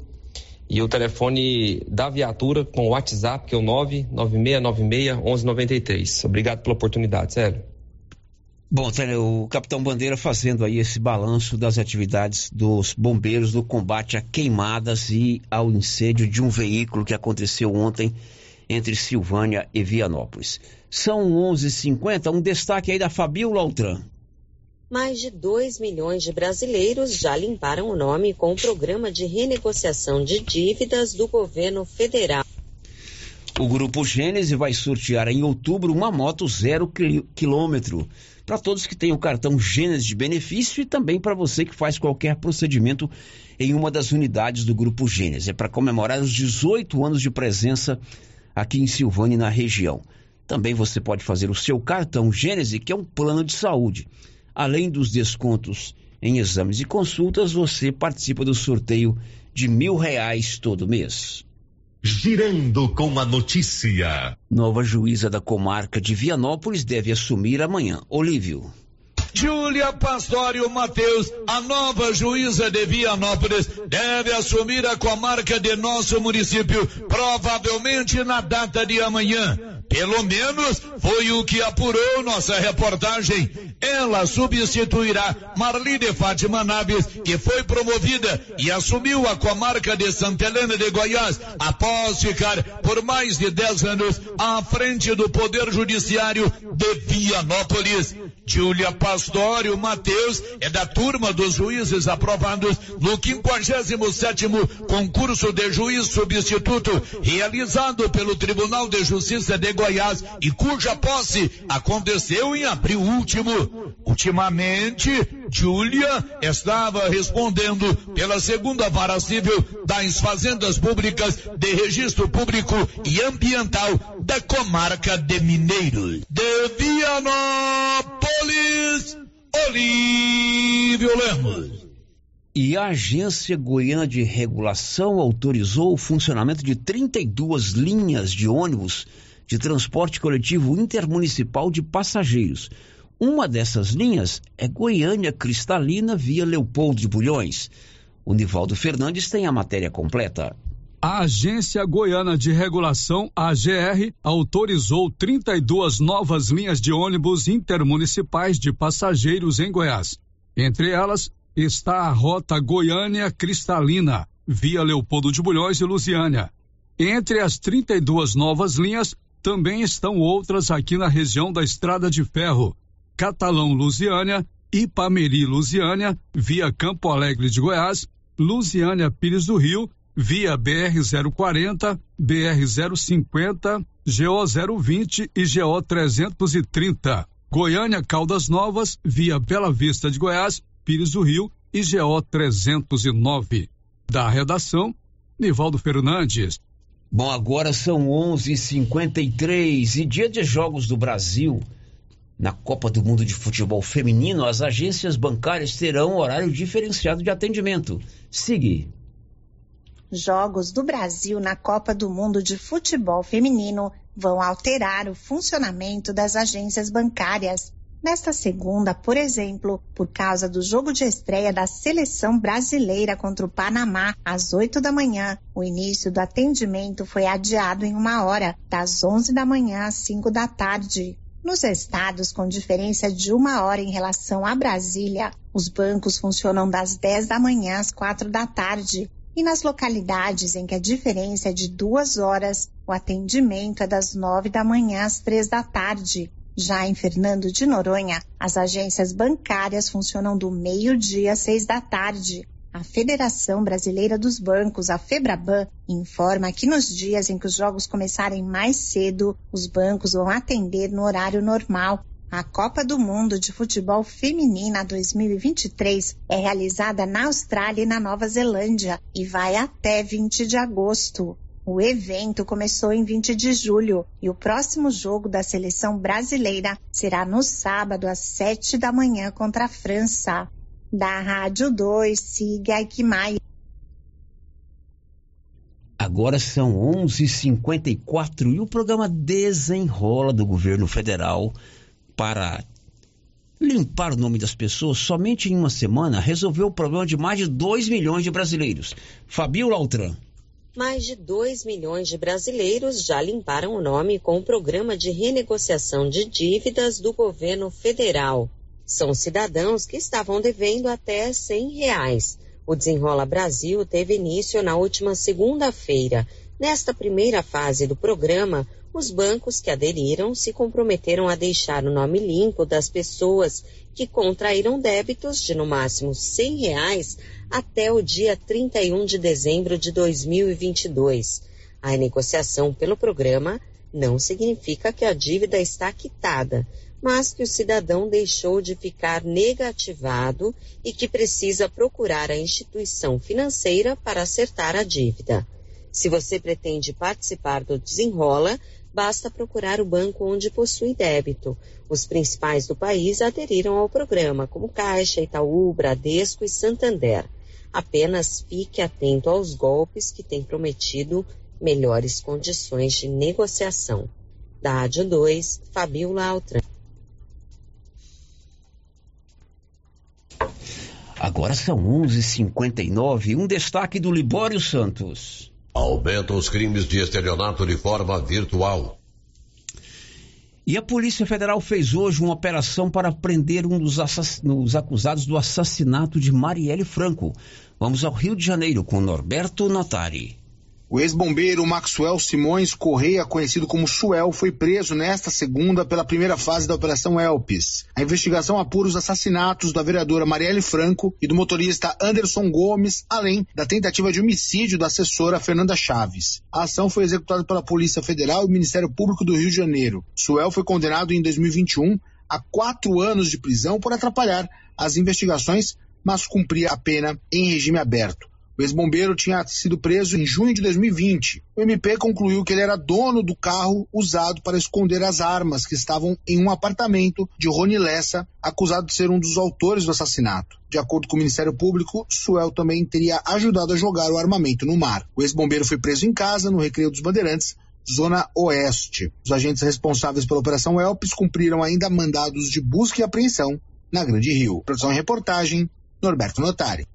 e o telefone da viatura com o WhatsApp, que é o 99696 1193. Obrigado pela oportunidade, sério. Bom, o Capitão Bandeira fazendo aí esse balanço das atividades dos bombeiros do combate a queimadas e ao incêndio de um veículo que aconteceu ontem entre Silvânia e Vianópolis. São 11h50, um destaque aí da Fabiola Altran. Mais de 2 milhões de brasileiros já limparam o nome com o programa de renegociação de dívidas do governo federal. O Grupo Gênese vai sortear em outubro uma moto zero quilômetro para todos que têm o cartão Gênese de benefício e também para você que faz qualquer procedimento em uma das unidades do Grupo Gênese. É para comemorar os 18 anos de presença aqui em Silvânia e na região. Também você pode fazer o seu cartão Gênese, que é um plano de saúde. Além dos descontos em exames e consultas, você participa do sorteio de mil reais todo mês. Girando com a notícia. Nova juíza da comarca de Vianópolis deve assumir amanhã. Olívio. Júlia Pastório Mateus, a nova juíza de Vianópolis, deve assumir a comarca de nosso município, provavelmente na data de amanhã. Pelo menos foi o que apurou nossa reportagem. Ela substituirá Marli de Fátima Naves, que foi promovida e assumiu a comarca de Santa Helena de Goiás após ficar por mais de 10 anos à frente do Poder Judiciário de Vianópolis. Júlia Pastório Mateus é da turma dos juízes aprovados no 57º concurso de juiz substituto realizado pelo Tribunal de Justiça de Goiás e cuja posse aconteceu em abril último. Ultimamente, Júlia estava respondendo pela segunda vara civil das fazendas públicas de registro público e ambiental da comarca de Mineiros. De Vianópolis, Olívio Lemos. E a Agência Goiana de Regulação autorizou o funcionamento de 32 linhas de ônibus de transporte coletivo intermunicipal de passageiros. Uma dessas linhas é Goiânia Cristalina via Leopoldo de Bulhões. O Nivaldo Fernandes tem a matéria completa. A Agência Goiana de Regulação, AGR, autorizou 32 novas linhas de ônibus intermunicipais de passageiros em Goiás. Entre elas está a rota Goiânia Cristalina, via Leopoldo de Bulhões e Lusiânia. Entre as 32 novas linhas, também estão outras aqui na região da Estrada de Ferro, Catalão Lusiânia, Ipameri Lusiânia, via Campo Alegre de Goiás, Lusiânia Pires do Rio via BR-040, BR-050, GO-020 e GO-330. Goiânia Caldas Novas, via Bela Vista de Goiás, Pires do Rio e GO-309. Da redação, Nivaldo Fernandes. Bom, agora são 11:53 e dia de jogos do Brasil. Na Copa do Mundo de Futebol Feminino, as agências bancárias terão horário diferenciado de atendimento. Sigue. Jogos do Brasil na Copa do Mundo de Futebol Feminino vão alterar o funcionamento das agências bancárias. Nesta segunda, por exemplo, por causa do jogo de estreia da seleção brasileira contra o Panamá, às 8 da manhã, o início do atendimento foi adiado em uma hora, das 11 da manhã às 5 da tarde. Nos estados com diferença de uma hora em relação a Brasília, os bancos funcionam das 10 da manhã às 4 da tarde. E nas localidades em que a diferença é de duas horas, o atendimento é das 9 da manhã às 3 da tarde. Já em Fernando de Noronha, as agências bancárias funcionam do meio-dia às 6 da tarde. A Federação Brasileira dos Bancos, a Febraban, informa que nos dias em que os jogos começarem mais cedo, os bancos vão atender no horário normal. A Copa do Mundo de Futebol Feminina 2023 é realizada na Austrália e na Nova Zelândia e vai até 20 de agosto. O evento começou em 20 de julho e o próximo jogo da seleção brasileira será no sábado às 7 da manhã contra a França. Da Rádio 2, siga Aikmai. Agora são 11:54 e o programa Desenrola do governo federal para limpar o nome das pessoas somente em uma semana resolveu o problema de mais de 2 milhões de brasileiros. Fabio Altran. Mais de 2 milhões de brasileiros já limparam o nome com o programa de renegociação de dívidas do governo federal. São cidadãos que estavam devendo até 100 reais. O Desenrola Brasil teve início na última segunda-feira. Nesta primeira fase do programa, os bancos que aderiram se comprometeram a deixar o nome limpo das pessoas que contraíram débitos de no máximo 100 reais até o dia 31 de dezembro de 2022. A negociação pelo programa não significa que a dívida está quitada, mas que o cidadão deixou de ficar negativado e que precisa procurar a instituição financeira para acertar a dívida. Se você pretende participar do Desenrola, basta procurar o banco onde possui débito. Os principais do país aderiram ao programa, como Caixa, Itaú, Bradesco e Santander. Apenas fique atento aos golpes que têm prometido melhores condições de negociação. Da Rádio 2, Fabiola Altran. Agora são 11:59. Um destaque do Libório Santos. Aumentam os crimes de estelionato de forma virtual. E a Polícia Federal fez hoje uma operação para prender um dos, dos acusados do assassinato de Marielle Franco. Vamos ao Rio de Janeiro com Norberto Notari. O ex-bombeiro Maxwell Simões Correia, conhecido como Suel, foi preso nesta segunda pela primeira fase da Operação Elpis. A investigação apura os assassinatos da vereadora Marielle Franco e do motorista Anderson Gomes, além da tentativa de homicídio da assessora Fernanda Chaves. A ação foi executada pela Polícia Federal e o Ministério Público do Rio de Janeiro. Suel foi condenado em 2021 a quatro anos de prisão por atrapalhar as investigações, mas cumpria a pena em regime aberto. O ex-bombeiro tinha sido preso em junho de 2020. O MP concluiu que ele era dono do carro usado para esconder as armas que estavam em um apartamento de Rony Lessa, acusado de ser um dos autores do assassinato. De acordo com o Ministério Público, Suel também teria ajudado a jogar o armamento no mar. O ex-bombeiro foi preso em casa, no Recreio dos Bandeirantes, Zona Oeste. Os agentes responsáveis pela Operação Elpis cumpriram ainda mandados de busca e apreensão na Grande Rio. Produção e reportagem, Norberto Notari.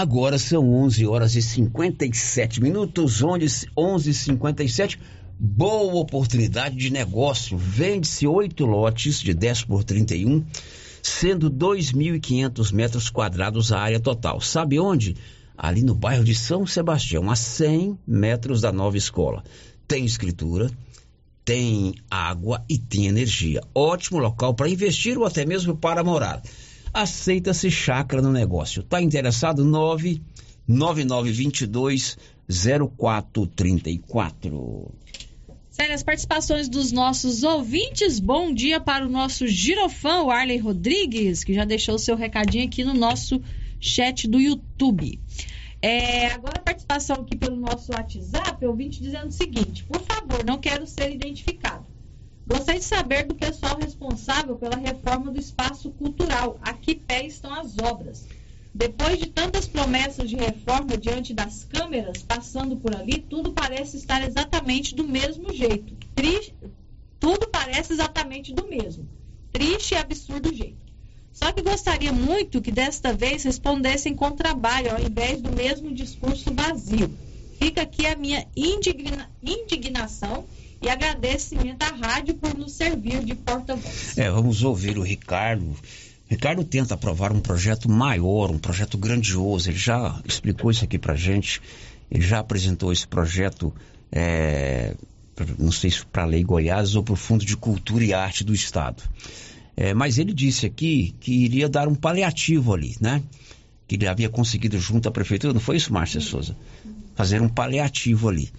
Agora são 11 horas e 57 minutos, 11h57. Boa oportunidade de negócio. Vende-se oito lotes de 10 por 31, sendo 2.500 metros quadrados a área total. Sabe onde? Ali no bairro de São Sebastião, a 100 metros da nova escola. Tem escritura, tem água e tem energia. Ótimo local para investir ou até mesmo para morar aceita-se chácara no negócio. Está interessado? 99922 0434. Sério, as participações dos nossos ouvintes. Bom dia para o nosso girofã, o Arley Rodrigues, que já deixou o seu recadinho aqui no nosso chat do YouTube. É, agora a participação aqui pelo nosso WhatsApp, ouvinte dizendo o seguinte: por favor, não quero ser identificado. Gostaria de saber do pessoal responsável pela reforma do espaço cultural. A que pé estão as obras? Depois de tantas promessas de reforma diante das câmeras passando por ali, tudo parece estar exatamente do mesmo jeito. Triste, tudo parece exatamente do mesmo. Triste e absurdo jeito. Só que gostaria muito que desta vez respondessem com trabalho, ao invés do mesmo discurso vazio. Fica aqui a minha indigna, indignação e agradecimento à rádio por nos servir de porta-voz. É, vamos ouvir o Ricardo. Ricardo tenta aprovar um projeto maior, um projeto grandioso. Ele já explicou isso aqui pra gente. Ele já apresentou esse projeto, é, não sei se para a Lei Goiás ou para o Fundo de Cultura e Arte do Estado. É, mas ele disse aqui que iria dar um paliativo ali, né? Que ele havia conseguido junto à prefeitura, não foi isso, Márcia Souza? Fazer um paliativo ali.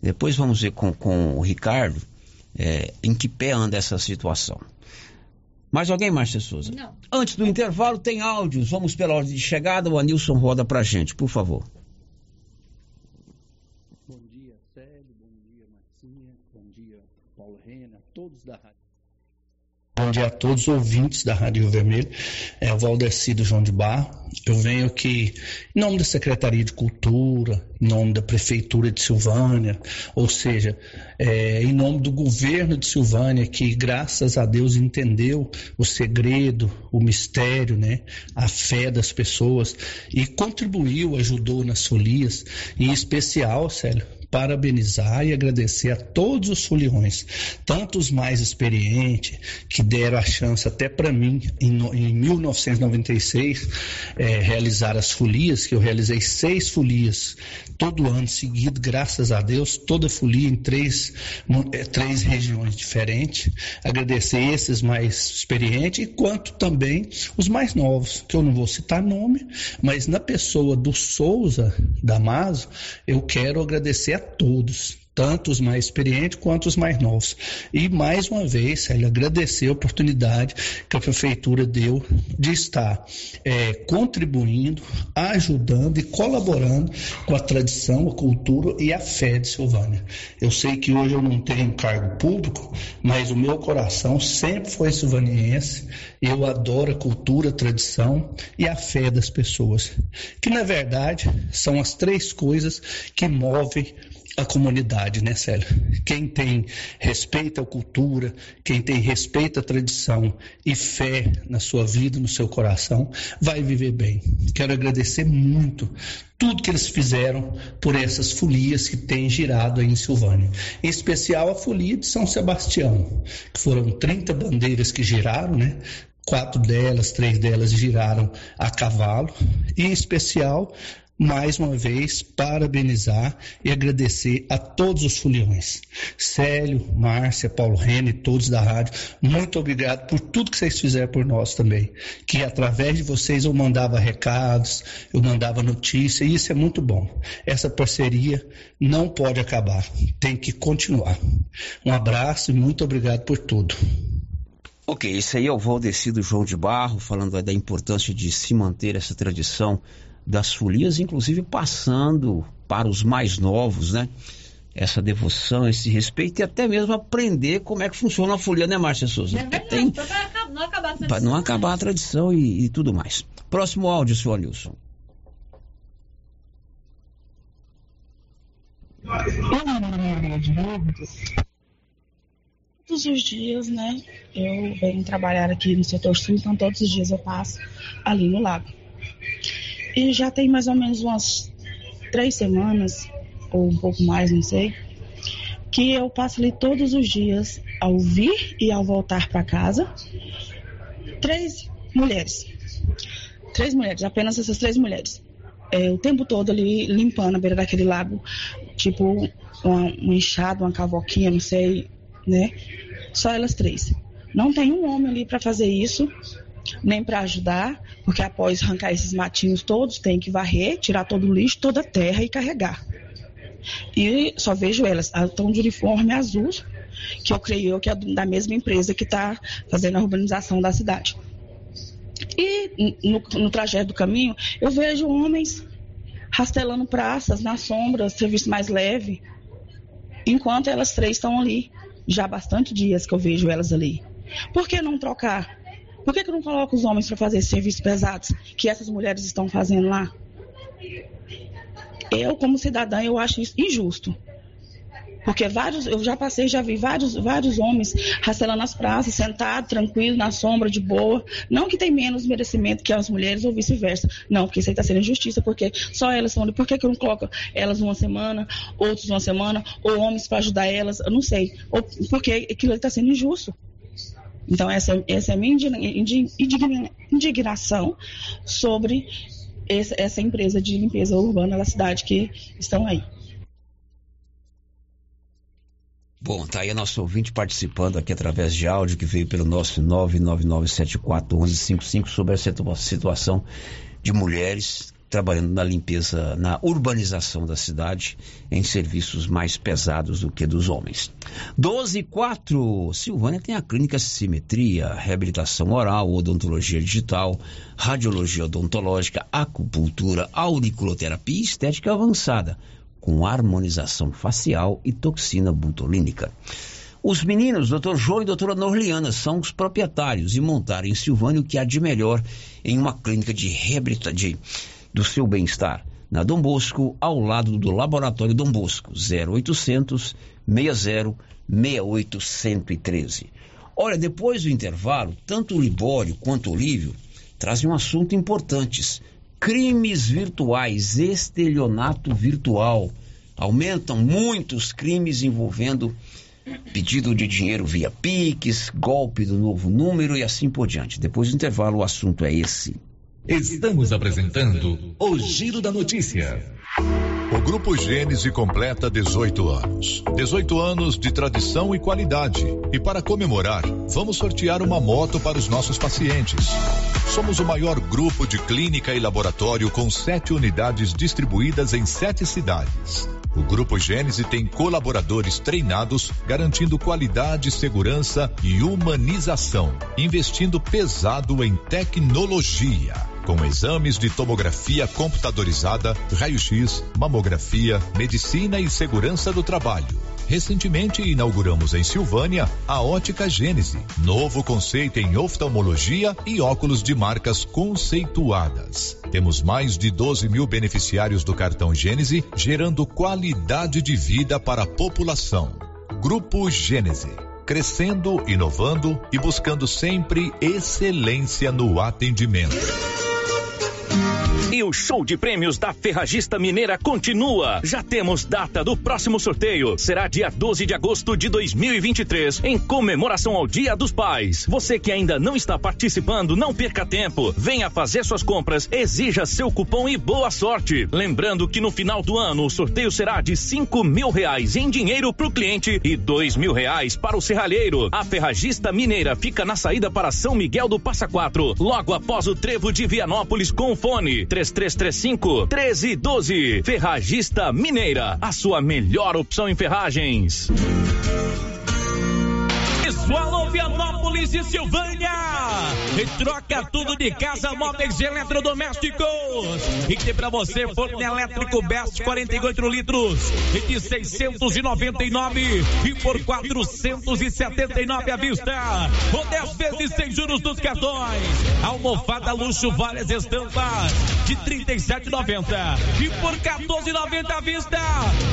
Depois vamos ver com, com o Ricardo é, em que pé anda essa situação. Mais alguém, Márcia Souza? Não. Antes do intervalo, tem áudios. Vamos pela ordem de chegada. O Anilson roda pra gente, por favor. Bom dia, Célio. Bom dia, Marcinha. Bom dia, Paulo Rena. Todos da rádio. Bom dia a todos os ouvintes da Rádio Vermelho. É o Valdecido João de Barro. Eu venho aqui em nome da Secretaria de Cultura, em nome da Prefeitura de Silvânia, ou seja, é, em nome do governo de Silvânia, que graças a Deus entendeu o segredo, o mistério, né, a fé das pessoas e contribuiu, ajudou nas folias, em especial, Célio, parabenizar e agradecer a todos os foliões, tanto os mais experientes, que deram a chance até para mim, em, em 1996, é, realizar as folias, que eu realizei seis folias todo ano seguido, graças a Deus, toda folia em três, é, três regiões diferentes. Agradecer esses mais experientes, quanto também os mais novos, que eu não vou citar nome, mas na pessoa do Souza Damaso, eu quero agradecer a todos tanto os mais experientes quanto os mais novos. E mais uma vez, Célio, agradecer a oportunidade que a prefeitura deu de estar é, contribuindo, ajudando e colaborando com a tradição, a cultura e a fé de Silvânia. Eu sei que hoje eu não tenho cargo público, mas o meu coração sempre foi silvaniense. Eu adoro a cultura, a tradição e a fé das pessoas, que na verdade são as três coisas que movem a comunidade, né, Célio? Quem tem respeito à cultura, quem tem respeito à tradição e fé na sua vida, no seu coração, vai viver bem. Quero agradecer muito tudo que eles fizeram por essas folias que têm girado aí em Silvânia. Em especial a folia de São Sebastião, que foram 30 bandeiras que giraram, né? Quatro delas, três delas giraram a cavalo, e em especial mais uma vez parabenizar e agradecer a todos os foliões. Célio, Márcia, Paulo Rene, todos da rádio, muito obrigado por tudo que vocês fizeram por nós também. Que através de vocês eu mandava recados, eu mandava notícia, e isso é muito bom. Essa parceria não pode acabar, tem que continuar. Um abraço e muito obrigado por tudo. Ok, esse aí é o Valdecido João de Barro, falando da importância de se manter essa tradição das folias, inclusive passando para os mais novos, né? Essa devoção, esse respeito e até mesmo aprender como é que funciona a folia, né, Márcia Souza? É verdade, Tem... para não acabar a tradição. Para não acabar a tradição e, e tudo mais. Próximo áudio, senhor Nilson. Todos os dias, né? Eu venho trabalhar aqui no setor sul, então todos os dias eu passo ali no lago. E já tem mais ou menos umas três semanas, ou um pouco mais, não sei, que eu passo ali todos os dias, ao vir e ao voltar para casa, três mulheres. Três mulheres, apenas essas três mulheres. É, o tempo todo ali limpando a beira daquele lago, tipo uma enxada, uma cavoquinha, não sei, né? Só elas três. Não tem um homem ali para fazer isso nem para ajudar, porque após arrancar esses matinhos todos, tem que varrer, tirar todo o lixo, toda a terra e carregar. E só vejo elas, estão de uniforme azul, que eu creio que é da mesma empresa que está fazendo a urbanização da cidade. E no, no trajeto do caminho, eu vejo homens rastelando praças na sombra, serviço mais leve, enquanto elas três estão ali. Já há bastante dias que eu vejo elas ali. Por que não trocar por que, que não coloca os homens para fazer serviços pesados que essas mulheres estão fazendo lá? Eu, como cidadã, eu acho isso injusto. Porque vários, eu já passei, já vi vários, vários homens rastelando as praças, sentado, tranquilo, na sombra, de boa. Não que tem menos merecimento que as mulheres ou vice-versa. Não, porque isso aí está sendo injustiça, porque só elas são. Por que, que eu não coloco elas uma semana, outros uma semana, ou homens para ajudar elas? Eu não sei. Ou porque aquilo está sendo injusto. Então, essa, essa é a minha indignação sobre essa empresa de limpeza urbana da cidade que estão aí. Bom, tá aí a nossa ouvinte participando aqui através de áudio que veio pelo nosso 999741155 sobre a situação de mulheres trabalhando na limpeza, na urbanização da cidade, em serviços mais pesados do que dos homens. 12 e 4, Silvânia tem a clínica Simetria, reabilitação oral, odontologia digital, radiologia odontológica, acupuntura, auriculoterapia e estética avançada, com harmonização facial e toxina butolínica. Os meninos, Dr. João e doutora Norliana, são os proprietários e montaram em Silvânia o que há de melhor em uma clínica de reabilitação do seu bem-estar. Na Dom Bosco, ao lado do Laboratório Dom Bosco, 0800 60 68 113. Olha, depois do intervalo, tanto o Libório quanto o Lívio trazem um assunto importantes. Crimes virtuais, estelionato virtual. Aumentam muitos crimes envolvendo pedido de dinheiro via Pix, golpe do novo número e assim por diante. Depois do intervalo, o assunto é esse. Estamos apresentando o Giro da Notícia. O Grupo Gênese completa 18 anos. 18 anos de tradição e qualidade. E para comemorar, vamos sortear uma moto para os nossos pacientes. Somos o maior grupo de clínica e laboratório com sete unidades distribuídas em sete cidades. O Grupo Gênese tem colaboradores treinados, garantindo qualidade, segurança e humanização, investindo pesado em tecnologia com exames de tomografia computadorizada, raio-x, mamografia, medicina e segurança do trabalho. Recentemente inauguramos em Silvânia a Ótica Gênese, novo conceito em oftalmologia e óculos de marcas conceituadas. Temos mais de 12 mil beneficiários do cartão Gênese, gerando qualidade de vida para a população. Grupo Gênese crescendo, inovando e buscando sempre excelência no atendimento. O show de prêmios da Ferragista Mineira continua. Já temos data do próximo sorteio. Será dia 12 de agosto de 2023, em comemoração ao Dia dos Pais. Você que ainda não está participando, não perca tempo. Venha fazer suas compras, exija seu cupom e boa sorte. Lembrando que no final do ano o sorteio será de 5 mil reais em dinheiro para o cliente e dois mil reais para o serralheiro. A Ferragista Mineira fica na saída para São Miguel do Passa Quatro, logo após o trevo de Vianópolis com fone 3335 1312. Ferragista Mineira, a sua melhor opção em ferragens. Pessoal, Vianópolis e Silvânia. E troca tudo de casa, móveis e eletrodomésticos. E tem pra você forno elétrico Best 48 litros e de 699 e por 479 à vista. Ou 10 vezes sem juros dos cartões. Almofada luxo, várias estampas de 37,90 e por 14,90 à vista.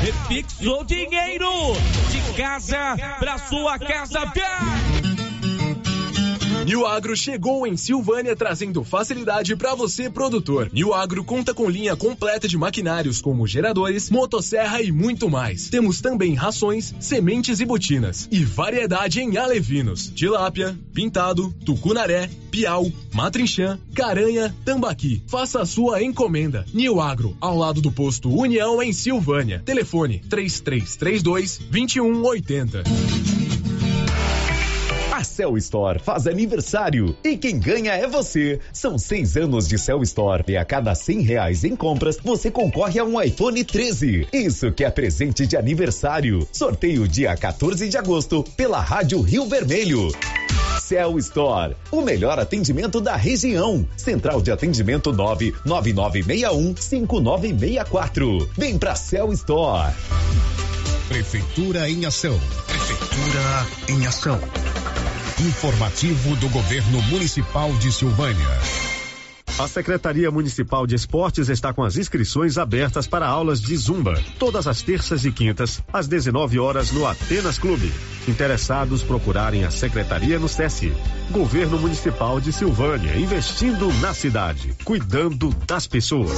E fixou dinheiro de casa pra sua casa. New Agro chegou em Silvânia trazendo facilidade para você produtor. New Agro conta com linha completa de maquinários como geradores, motosserra e muito mais. Temos também rações, sementes e botinas e variedade em alevinos, tilápia, pintado, tucunaré, piau, matrinchã, caranha, tambaqui. Faça a sua encomenda. New Agro, ao lado do posto União em Silvânia. Telefone 3332 2180. A Cell Store faz aniversário e quem ganha é você. São seis anos de Cell Store e a cada cem reais em compras você concorre a um iPhone 13. Isso que é presente de aniversário. Sorteio dia 14 de agosto pela Rádio Rio Vermelho. Cell Store, o melhor atendimento da região. Central de atendimento 99961 5964. Vem pra Cell Store. Prefeitura em ação. Prefeitura em ação. Informativo do Governo Municipal de Silvânia. A Secretaria Municipal de Esportes está com as inscrições abertas para aulas de Zumba, todas as terças e quintas, às 19 horas no Atenas Clube. Interessados procurarem a Secretaria no SESI. Governo Municipal de Silvânia, investindo na cidade, cuidando das pessoas.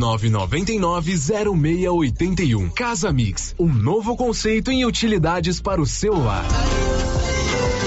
999990681. Casa Mix, um novo conceito em utilidades para o seu lar.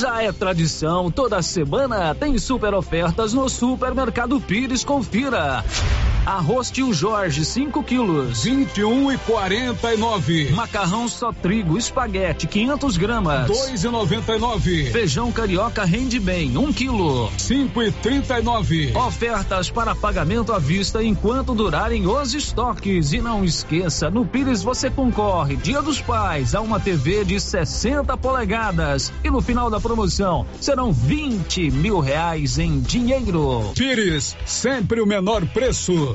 Já é tradição, toda semana tem super ofertas no Supermercado Pires. Confira. Arroz Tio Jorge, 5 quilos. 21 e 49. Macarrão só trigo, espaguete, 500 gramas. 2 e 99. Feijão carioca rende bem, 1 um quilo. 5 e 39. Ofertas para pagamento à vista enquanto durarem os estoques. E não esqueça, no Pires você concorre, Dia dos Pais, a uma TV de 60 polegadas. E no final da promoção serão 20 mil reais em dinheiro. Pires, sempre o menor preço.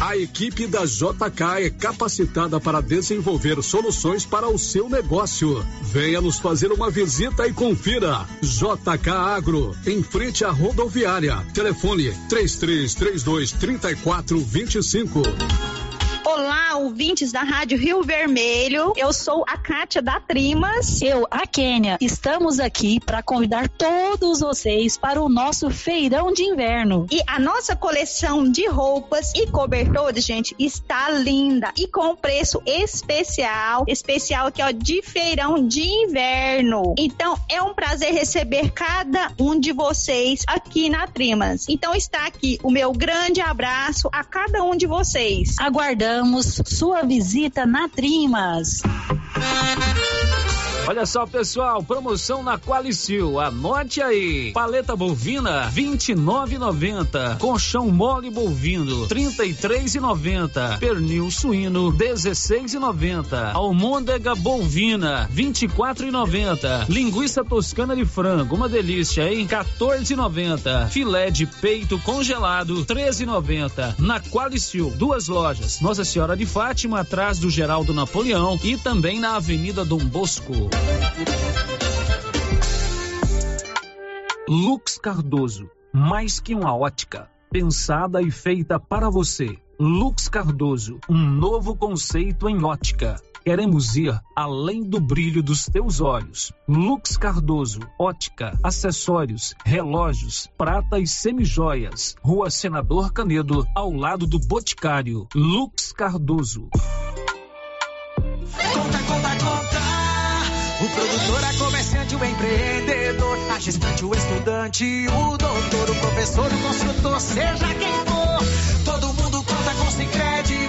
A equipe da JK é capacitada para desenvolver soluções para o seu negócio. Venha nos fazer uma visita e confira. JK Agro, em frente à rodoviária. Telefone 3332 3425. Olá, ouvintes da Rádio Rio Vermelho. Eu sou a Kátia da Trimas. Eu, a Kênia. Estamos aqui para convidar todos vocês para o nosso feirão de inverno. E a nossa coleção de roupas e cobertores, gente, está linda e com preço especial, especial aqui ó de feirão de inverno. Então é um prazer receber cada um de vocês aqui na Trimas. Então está aqui o meu grande abraço a cada um de vocês. Aguardamos sua visita na Trimas. Olha só, pessoal, promoção na Qualicil. Anote aí. Paleta bovina 29,90. Colchão mole bovino 33,90. Pernil suíno 16,90. Almôndega bovina 24,90. Linguiça toscana de frango, uma delícia, hein? 14,90. Filé de peito congelado 13,90. Na Qualicil, duas lojas. Nossa Senhora de Fátima atrás do Geraldo Napoleão e também na Avenida Dom Bosco. Lux Cardoso, mais que uma ótica, pensada e feita para você. Lux Cardoso, um novo conceito em ótica. Queremos ir além do brilho dos teus olhos. Lux Cardoso, ótica, acessórios, relógios, prata e semijoias. Rua Senador Canedo, ao lado do Boticário. Lux Cardoso. Conta, conta. O produtor, a comerciante, o empreendedor, a gestante, o estudante, o doutor, o professor, o construtor, seja quem for, todo mundo conta com Sicredi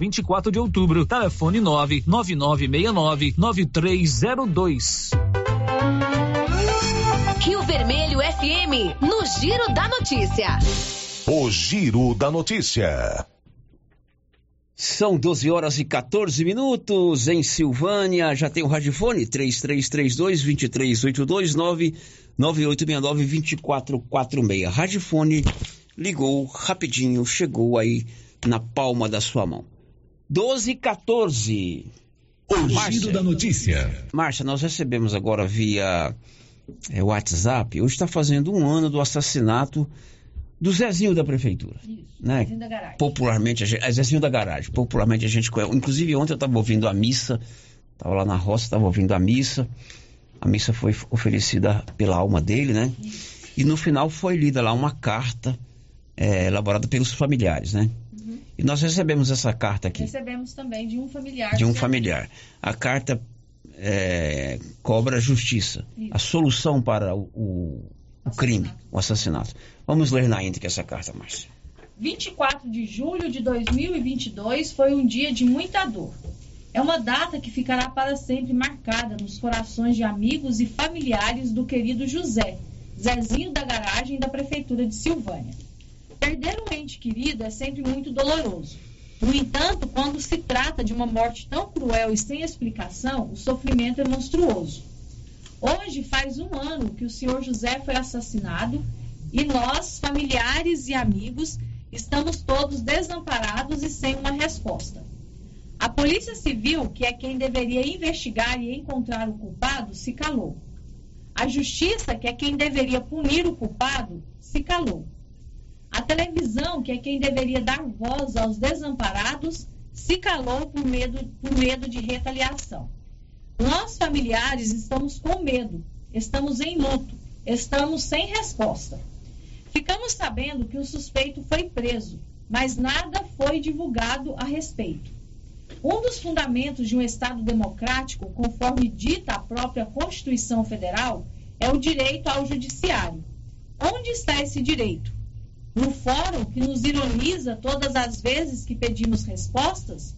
24 de Outubro, telefone 99969 9302. Rio Vermelho FM, no Giro da Notícia. O Giro da Notícia. São 12 horas e 14 minutos em Silvânia. Já tem o radifone 3332 2382 99869 2446. Radifone ligou rapidinho, chegou aí na palma da sua mão. 12 e 14. O Giro da Notícia. Márcia, nós recebemos agora via é, WhatsApp. Hoje está fazendo um ano do assassinato do Zezinho da prefeitura. Isso, né? Zezinho da garagem. Popularmente, a gente, é Zezinho da garagem. Popularmente a gente conhece. Inclusive ontem eu estava ouvindo a missa, estava lá na roça, estava ouvindo a missa. A missa foi oferecida pela alma dele, né? Isso. E no final foi lida lá uma carta é, elaborada pelos familiares, né? E nós recebemos essa carta aqui. Recebemos também de um familiar. De um familiar. A carta é, cobra justiça. Isso. A solução para o, o, o crime, o assassinato. Vamos ler na íntegra essa carta, Márcia. 24 de julho de 2022 foi um dia de muita dor. É uma data que ficará para sempre marcada nos corações de amigos e familiares do querido José, Zezinho da garagem da Prefeitura de Silvânia. Perder um ente querido é sempre muito doloroso. No entanto, quando se trata de uma morte tão cruel e sem explicação, o sofrimento é monstruoso. Hoje faz um ano que o senhor José foi assassinado e nós, familiares e amigos, estamos todos desamparados e sem uma resposta. A Polícia Civil, que é quem deveria investigar e encontrar o culpado, se calou. A Justiça, que é quem deveria punir o culpado, se calou. A televisão, que é quem deveria dar voz aos desamparados, se calou por medo, por medo de retaliação. Nós, familiares, estamos com medo, estamos em luto, estamos sem resposta. Ficamos sabendo que o suspeito foi preso, mas nada foi divulgado a respeito. Um dos fundamentos de um Estado democrático, conforme dita a própria Constituição Federal, é o direito ao judiciário. Onde está esse direito? No fórum que nos ironiza todas as vezes que pedimos respostas?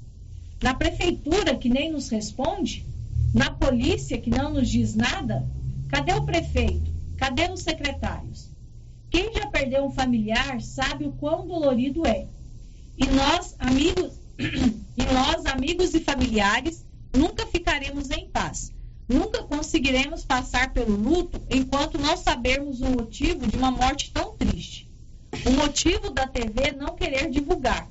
Na prefeitura que nem nos responde? Na polícia que não nos diz nada? Cadê o prefeito? Cadê os secretários? Quem já perdeu um familiar sabe o quão dolorido é. E nós, amigos, [clears throat] e nós, amigos e familiares, nunca ficaremos em paz. Nunca conseguiremos passar pelo luto enquanto não sabermos o motivo de uma morte tão triste. O motivo da TV não querer divulgar.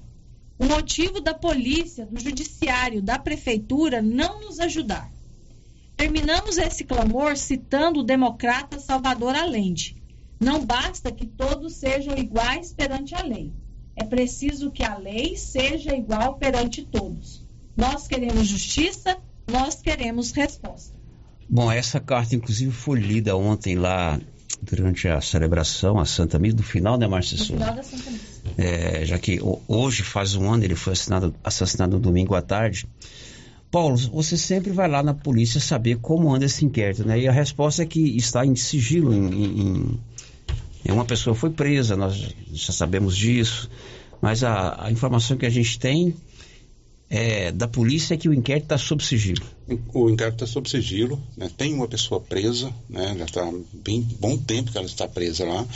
O motivo da polícia, do judiciário, da prefeitura não nos ajudar. Terminamos esse clamor citando o democrata Salvador Allende. Não basta que todos sejam iguais perante a lei. É preciso que a lei seja igual perante todos. Nós queremos justiça, nós queremos resposta. Bom, essa carta, inclusive, foi lida ontem lá durante a celebração, a Santa Missa, do final, né, Márcia Souza? final da Santa Missa. É, já que hoje faz um ano, ele foi assassinado, assassinado no domingo à tarde. Paulo, você sempre vai lá na polícia saber como anda esse inquérito, né? E a resposta é que está em sigilo, em, em uma pessoa foi presa, nós já sabemos disso, mas a, a informação que a gente tem é, da polícia é que o inquérito está sob sigilo. O inquérito está sob sigilo, né? tem uma pessoa presa, né? já está bem bom tempo que ela está presa lá,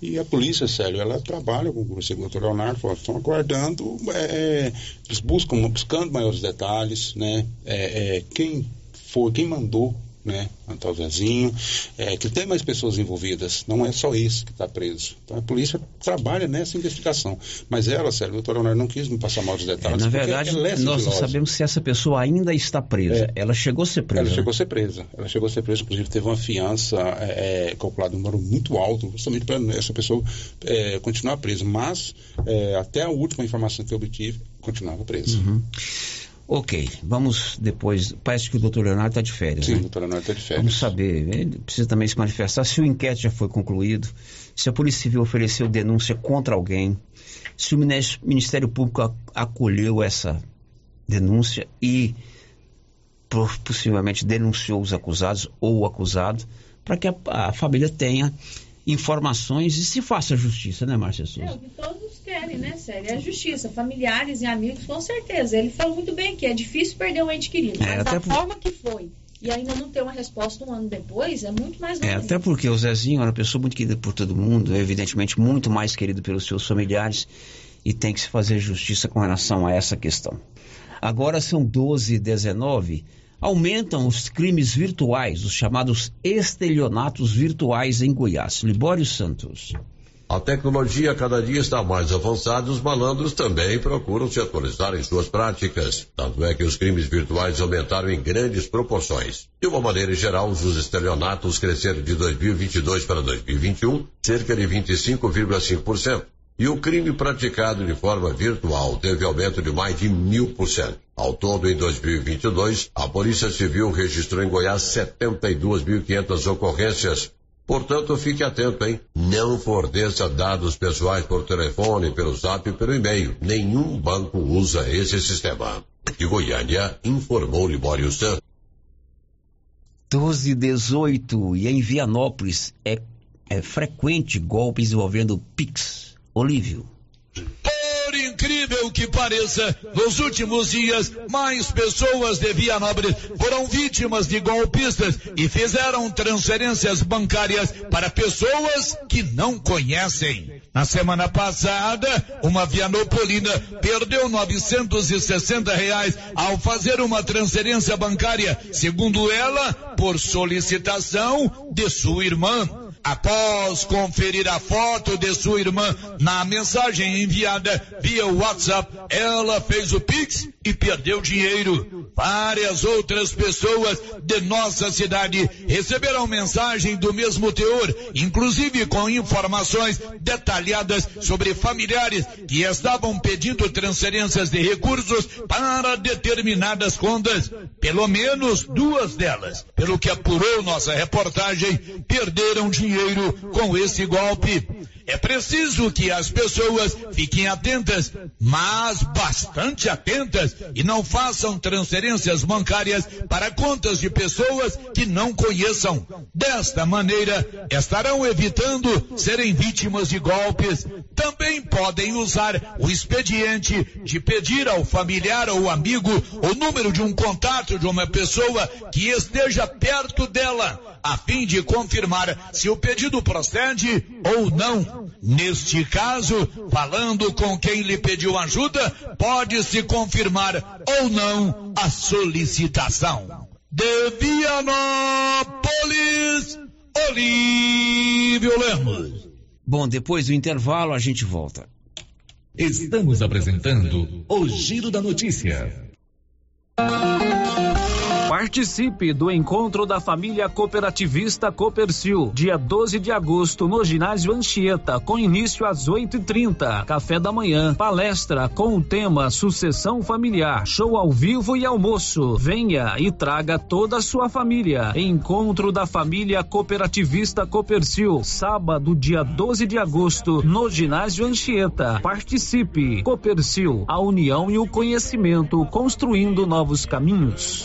e a polícia, sério, ela trabalha com o segundo Leonardo, estão aguardando, é, eles buscam, buscando maiores detalhes, né? É, é, quem foi, quem mandou né, Antônio Zezinho, é, que tem mais pessoas envolvidas, não é só esse que está preso. Então a polícia trabalha nessa investigação. Mas ela, sério, o doutor Leonardo não quis me passar mal os detalhes. É, na verdade, é nós não sabemos se essa pessoa ainda está presa. É. Ela chegou a ser presa. Ela chegou a ser presa. Ela chegou a ser presa, inclusive teve uma fiança é, é calculada um número muito alto, justamente para essa pessoa é, continuar presa. Mas até a última informação que eu obtive, continuava presa. Uhum. Ok, vamos depois. Parece que o doutor Leonardo está de férias. Sim, né? o doutor Leonardo está de férias. Vamos saber, ele precisa também se manifestar se o inquérito já foi concluído, se a Polícia Civil ofereceu denúncia contra alguém, se o Ministério Público acolheu essa denúncia e possivelmente denunciou os acusados ou o acusado, para que a, a família tenha informações e se faça justiça, né, Márcia Souza? É, o que todos querem, né, Sério? É a justiça. Familiares e amigos, com certeza. Ele falou muito bem que é difícil perder um ente querido, é, mas da por... forma que foi e ainda não ter uma resposta um ano depois é muito mais É, até porque o Zezinho era uma pessoa muito querida por todo mundo, evidentemente muito mais querido pelos seus familiares e tem que se fazer justiça com relação a essa questão. Agora são 12 e 19 aumentam os crimes virtuais, os chamados estelionatos virtuais em Goiás. Libório Santos. A tecnologia cada dia está mais avançada e os malandros também procuram se atualizar em suas práticas. Tanto é que os crimes virtuais aumentaram em grandes proporções. De uma maneira geral, os estelionatos cresceram de 2022 para 2021 cerca de 25,5%. E o crime praticado de forma virtual teve aumento de mais de mil por cento. Ao todo, em 2022, a Polícia Civil registrou em Goiás 72.500 ocorrências. Portanto, fique atento, hein? Não forneça dados pessoais por telefone, pelo zap e pelo e-mail. Nenhum banco usa esse sistema. De Goiânia, informou Libório Santos. 12 18 e em Vianópolis é, é frequente golpes envolvendo Pix. Olívio. Incrível que pareça, nos últimos dias, mais pessoas de Vianópolis foram vítimas de golpistas e fizeram transferências bancárias para pessoas que não conhecem. Na semana passada, uma vianopolina perdeu 960 reais ao fazer uma transferência bancária, segundo ela, por solicitação de sua irmã. Após conferir a foto de sua irmã na mensagem enviada via WhatsApp, ela fez o Pix e perdeu dinheiro. Várias outras pessoas de nossa cidade receberam mensagem do mesmo teor, inclusive com informações detalhadas sobre familiares que estavam pedindo transferências de recursos para determinadas contas. Pelo menos duas delas, pelo que apurou nossa reportagem, perderam dinheiro dinheiro com esse golpe. É preciso que as pessoas fiquem atentas, mas bastante atentas, e não façam transferências bancárias para contas de pessoas que não conheçam. Desta maneira, estarão evitando serem vítimas de golpes. Também podem usar o expediente de pedir ao familiar ou amigo o número de um contato de uma pessoa que esteja perto dela, a fim de confirmar se o pedido procede ou não. Neste caso, falando com quem lhe pediu ajuda, pode-se confirmar ou não a solicitação. De Vianópolis, Olívio Lemos. Bom, depois do intervalo a gente volta. Estamos apresentando o Giro da Notícia. Participe do encontro da família cooperativista Copercil, dia 12 de agosto, no ginásio Anchieta, com início às 8h30. Café da manhã, palestra com o tema Sucessão Familiar, show ao vivo e almoço. Venha e traga toda a sua família. Encontro da família cooperativista Copercil, sábado, dia 12 de agosto, no ginásio Anchieta. Participe. Copercil, a união e o conhecimento, construindo novos caminhos.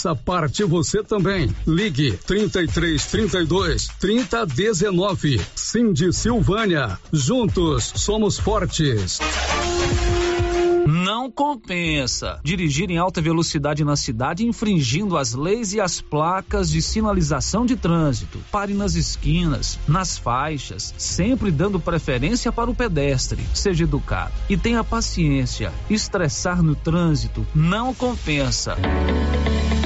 parte você também. Ligue 33 32 30 19. Cindy Silvânia. Juntos somos fortes. Não compensa dirigir em alta velocidade na cidade infringindo as leis e as placas de sinalização de trânsito. Pare nas esquinas, nas faixas, sempre dando preferência para o pedestre. Seja educado e tenha paciência. Estressar no trânsito não compensa.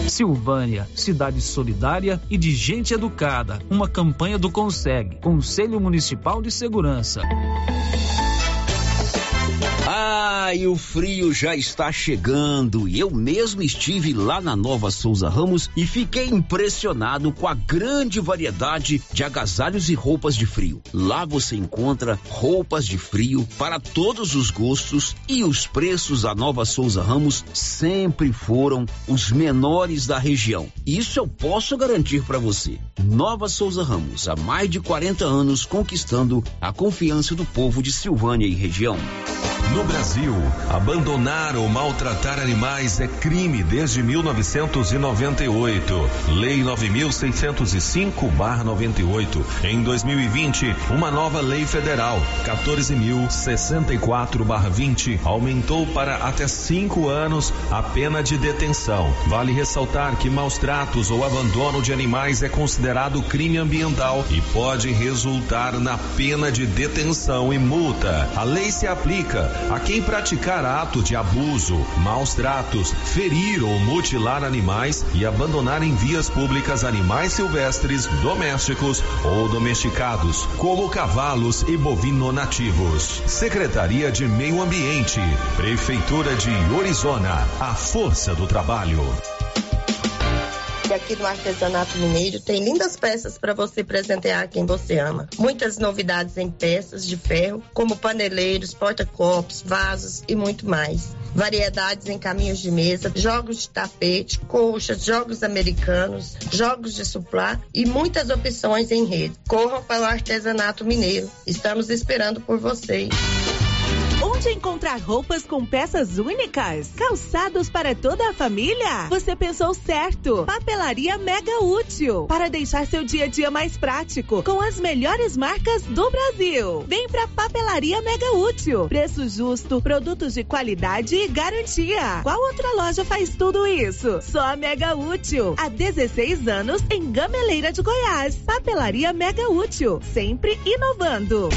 Silvânia, cidade solidária e de gente educada. Uma campanha do Conseg, Conselho Municipal de Segurança. Ah, Ai, o frio já está chegando e eu mesmo estive lá na Nova Souza Ramos e fiquei impressionado com a grande variedade de agasalhos e roupas de frio. Lá você encontra roupas de frio para todos os gostos e os preços da Nova Souza Ramos sempre foram os menores da região. Isso eu posso garantir para você. Nova Souza Ramos, há mais de 40 anos conquistando a confiança do povo de Silvânia e região. No Brasil, abandonar ou maltratar animais é crime desde 1998. Lei 9605/98. Em 2020, uma nova lei federal, 14.064/20, aumentou para até cinco anos a pena de detenção. Vale ressaltar que maus tratos ou abandono de animais é considerado crime ambiental e pode resultar na pena de detenção e multa. A lei se aplica a quem praticar ato de abuso, maus tratos, ferir ou mutilar animais e abandonar em vias públicas animais silvestres, domésticos ou domesticados, como cavalos e bovino nativos. Secretaria de Meio Ambiente, Prefeitura de Orizona, a força do trabalho. Aqui no Artesanato Mineiro tem lindas peças para você presentear quem você ama. Muitas novidades em peças de ferro, como paneleiros, porta-copos, vasos e muito mais. Variedades em caminhos de mesa, jogos de tapete, colchas, jogos americanos, jogos de suplá e muitas opções em rede. Corram para o Artesanato Mineiro. Estamos esperando por vocês. Onde encontrar roupas com peças únicas? Calçados para toda a família? Você pensou certo. Papelaria Mega Útil. Para deixar seu dia a dia mais prático, com as melhores marcas do Brasil. Vem pra Papelaria Mega Útil. Preço justo, produtos de qualidade e garantia. Qual outra loja faz tudo isso? Só a Mega Útil. Há 16 anos em Gameleira de Goiás. Papelaria Mega Útil. Sempre inovando.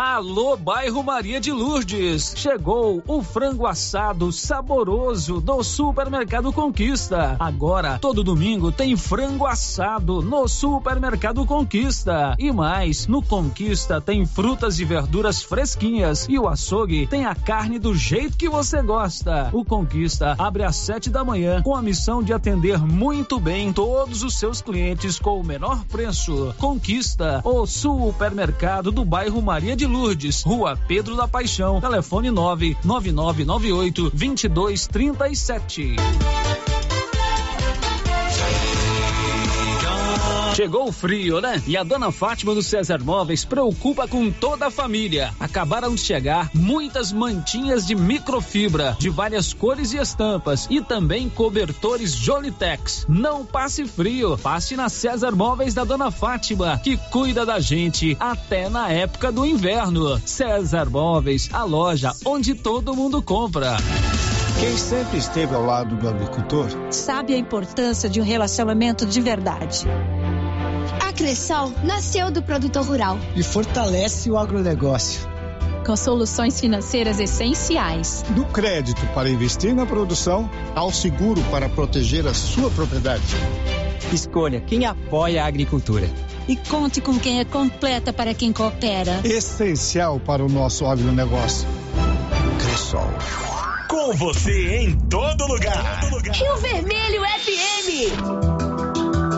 Alô, bairro Maria de Lourdes. Chegou o frango assado saboroso do Supermercado Conquista. Agora, todo domingo tem frango assado no Supermercado Conquista. E mais, no Conquista tem frutas e verduras fresquinhas e o açougue tem a carne do jeito que você gosta. O Conquista abre às sete da manhã com a missão de atender muito bem todos os seus clientes com o menor preço. Conquista, o supermercado do bairro Maria de Lourdes, Rua Pedro da Paixão, telefone 99998 2237. Chegou o frio, né? E a dona Fátima do César Móveis preocupa com toda a família. Acabaram de chegar muitas mantinhas de microfibra, de várias cores e estampas, e também cobertores Jolitex. Não passe frio, passe na César Móveis da dona Fátima, que cuida da gente até na época do inverno. César Móveis, a loja onde todo mundo compra. Quem sempre esteve ao lado do agricultor sabe a importância de um relacionamento de verdade. A Cressol nasceu do produtor rural e fortalece o agronegócio. Com soluções financeiras essenciais. Do crédito para investir na produção ao seguro para proteger a sua propriedade. Escolha quem apoia a agricultura. E conte com quem é completa para quem coopera. Essencial para o nosso agronegócio. Cressol. Com você em todo lugar. Rio Vermelho FM.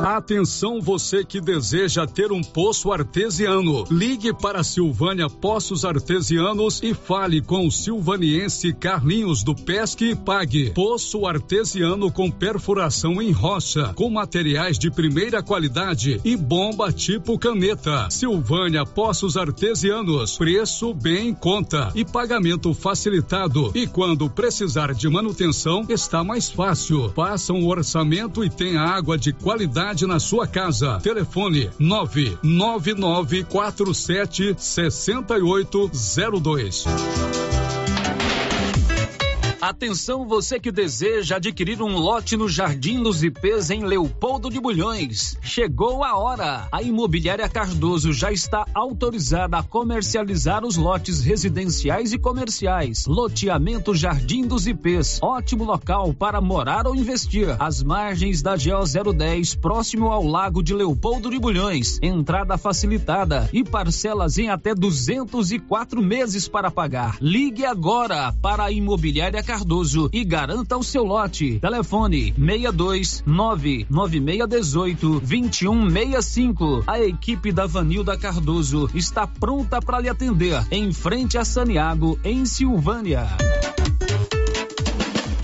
Atenção você que deseja ter um poço artesiano. Ligue para Silvânia Poços Artesianos e fale com o silvaniense Carlinhos do Pesque e Pague. Poço artesiano com perfuração em rocha, com materiais de primeira qualidade e bomba tipo caneta. Silvânia Poços Artesianos. Preço bem em conta e pagamento facilitado. E quando precisar de manutenção, está mais fácil. Faça um orçamento e tenha água de qualidade na sua casa. Telefone 99947 6802. Atenção você que deseja adquirir um lote no Jardim dos IPs em Leopoldo de Bulhões. Chegou a hora. A Imobiliária Cardoso já está autorizada a comercializar os lotes residenciais e comerciais. Loteamento Jardim dos IPs. Ótimo local para morar ou investir. As margens da GO 010, próximo ao Lago de Leopoldo de Bulhões. Entrada facilitada e parcelas em até 204 meses para pagar. Ligue agora para a Imobiliária Cardoso e garanta o seu lote. Telefone 62 99618 2165. A equipe da Vanilda Cardoso está pronta para lhe atender em frente a Saniago, em Silvânia.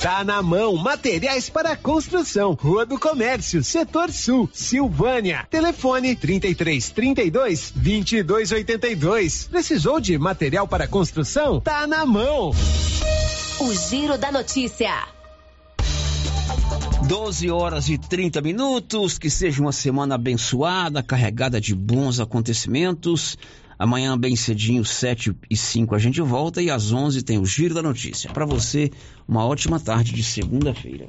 Tá na mão, materiais para construção, Rua do Comércio, Setor Sul, Silvânia. Telefone 33 32 22 82. Precisou de material para construção? Tá na mão. O Giro da Notícia. 12 horas e 30 minutos. Que seja uma semana abençoada, carregada de bons acontecimentos. Amanhã, bem cedinho, 7 e 5, a gente volta e às 11 tem o Giro da Notícia. Para você, uma ótima tarde de segunda-feira.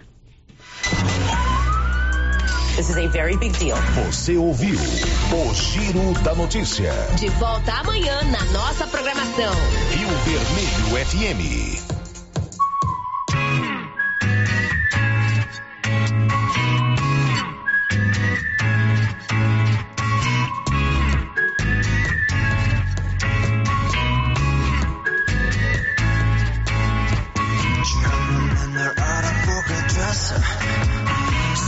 Você ouviu o Giro da Notícia. De volta amanhã na nossa programação. Rio Vermelho FM.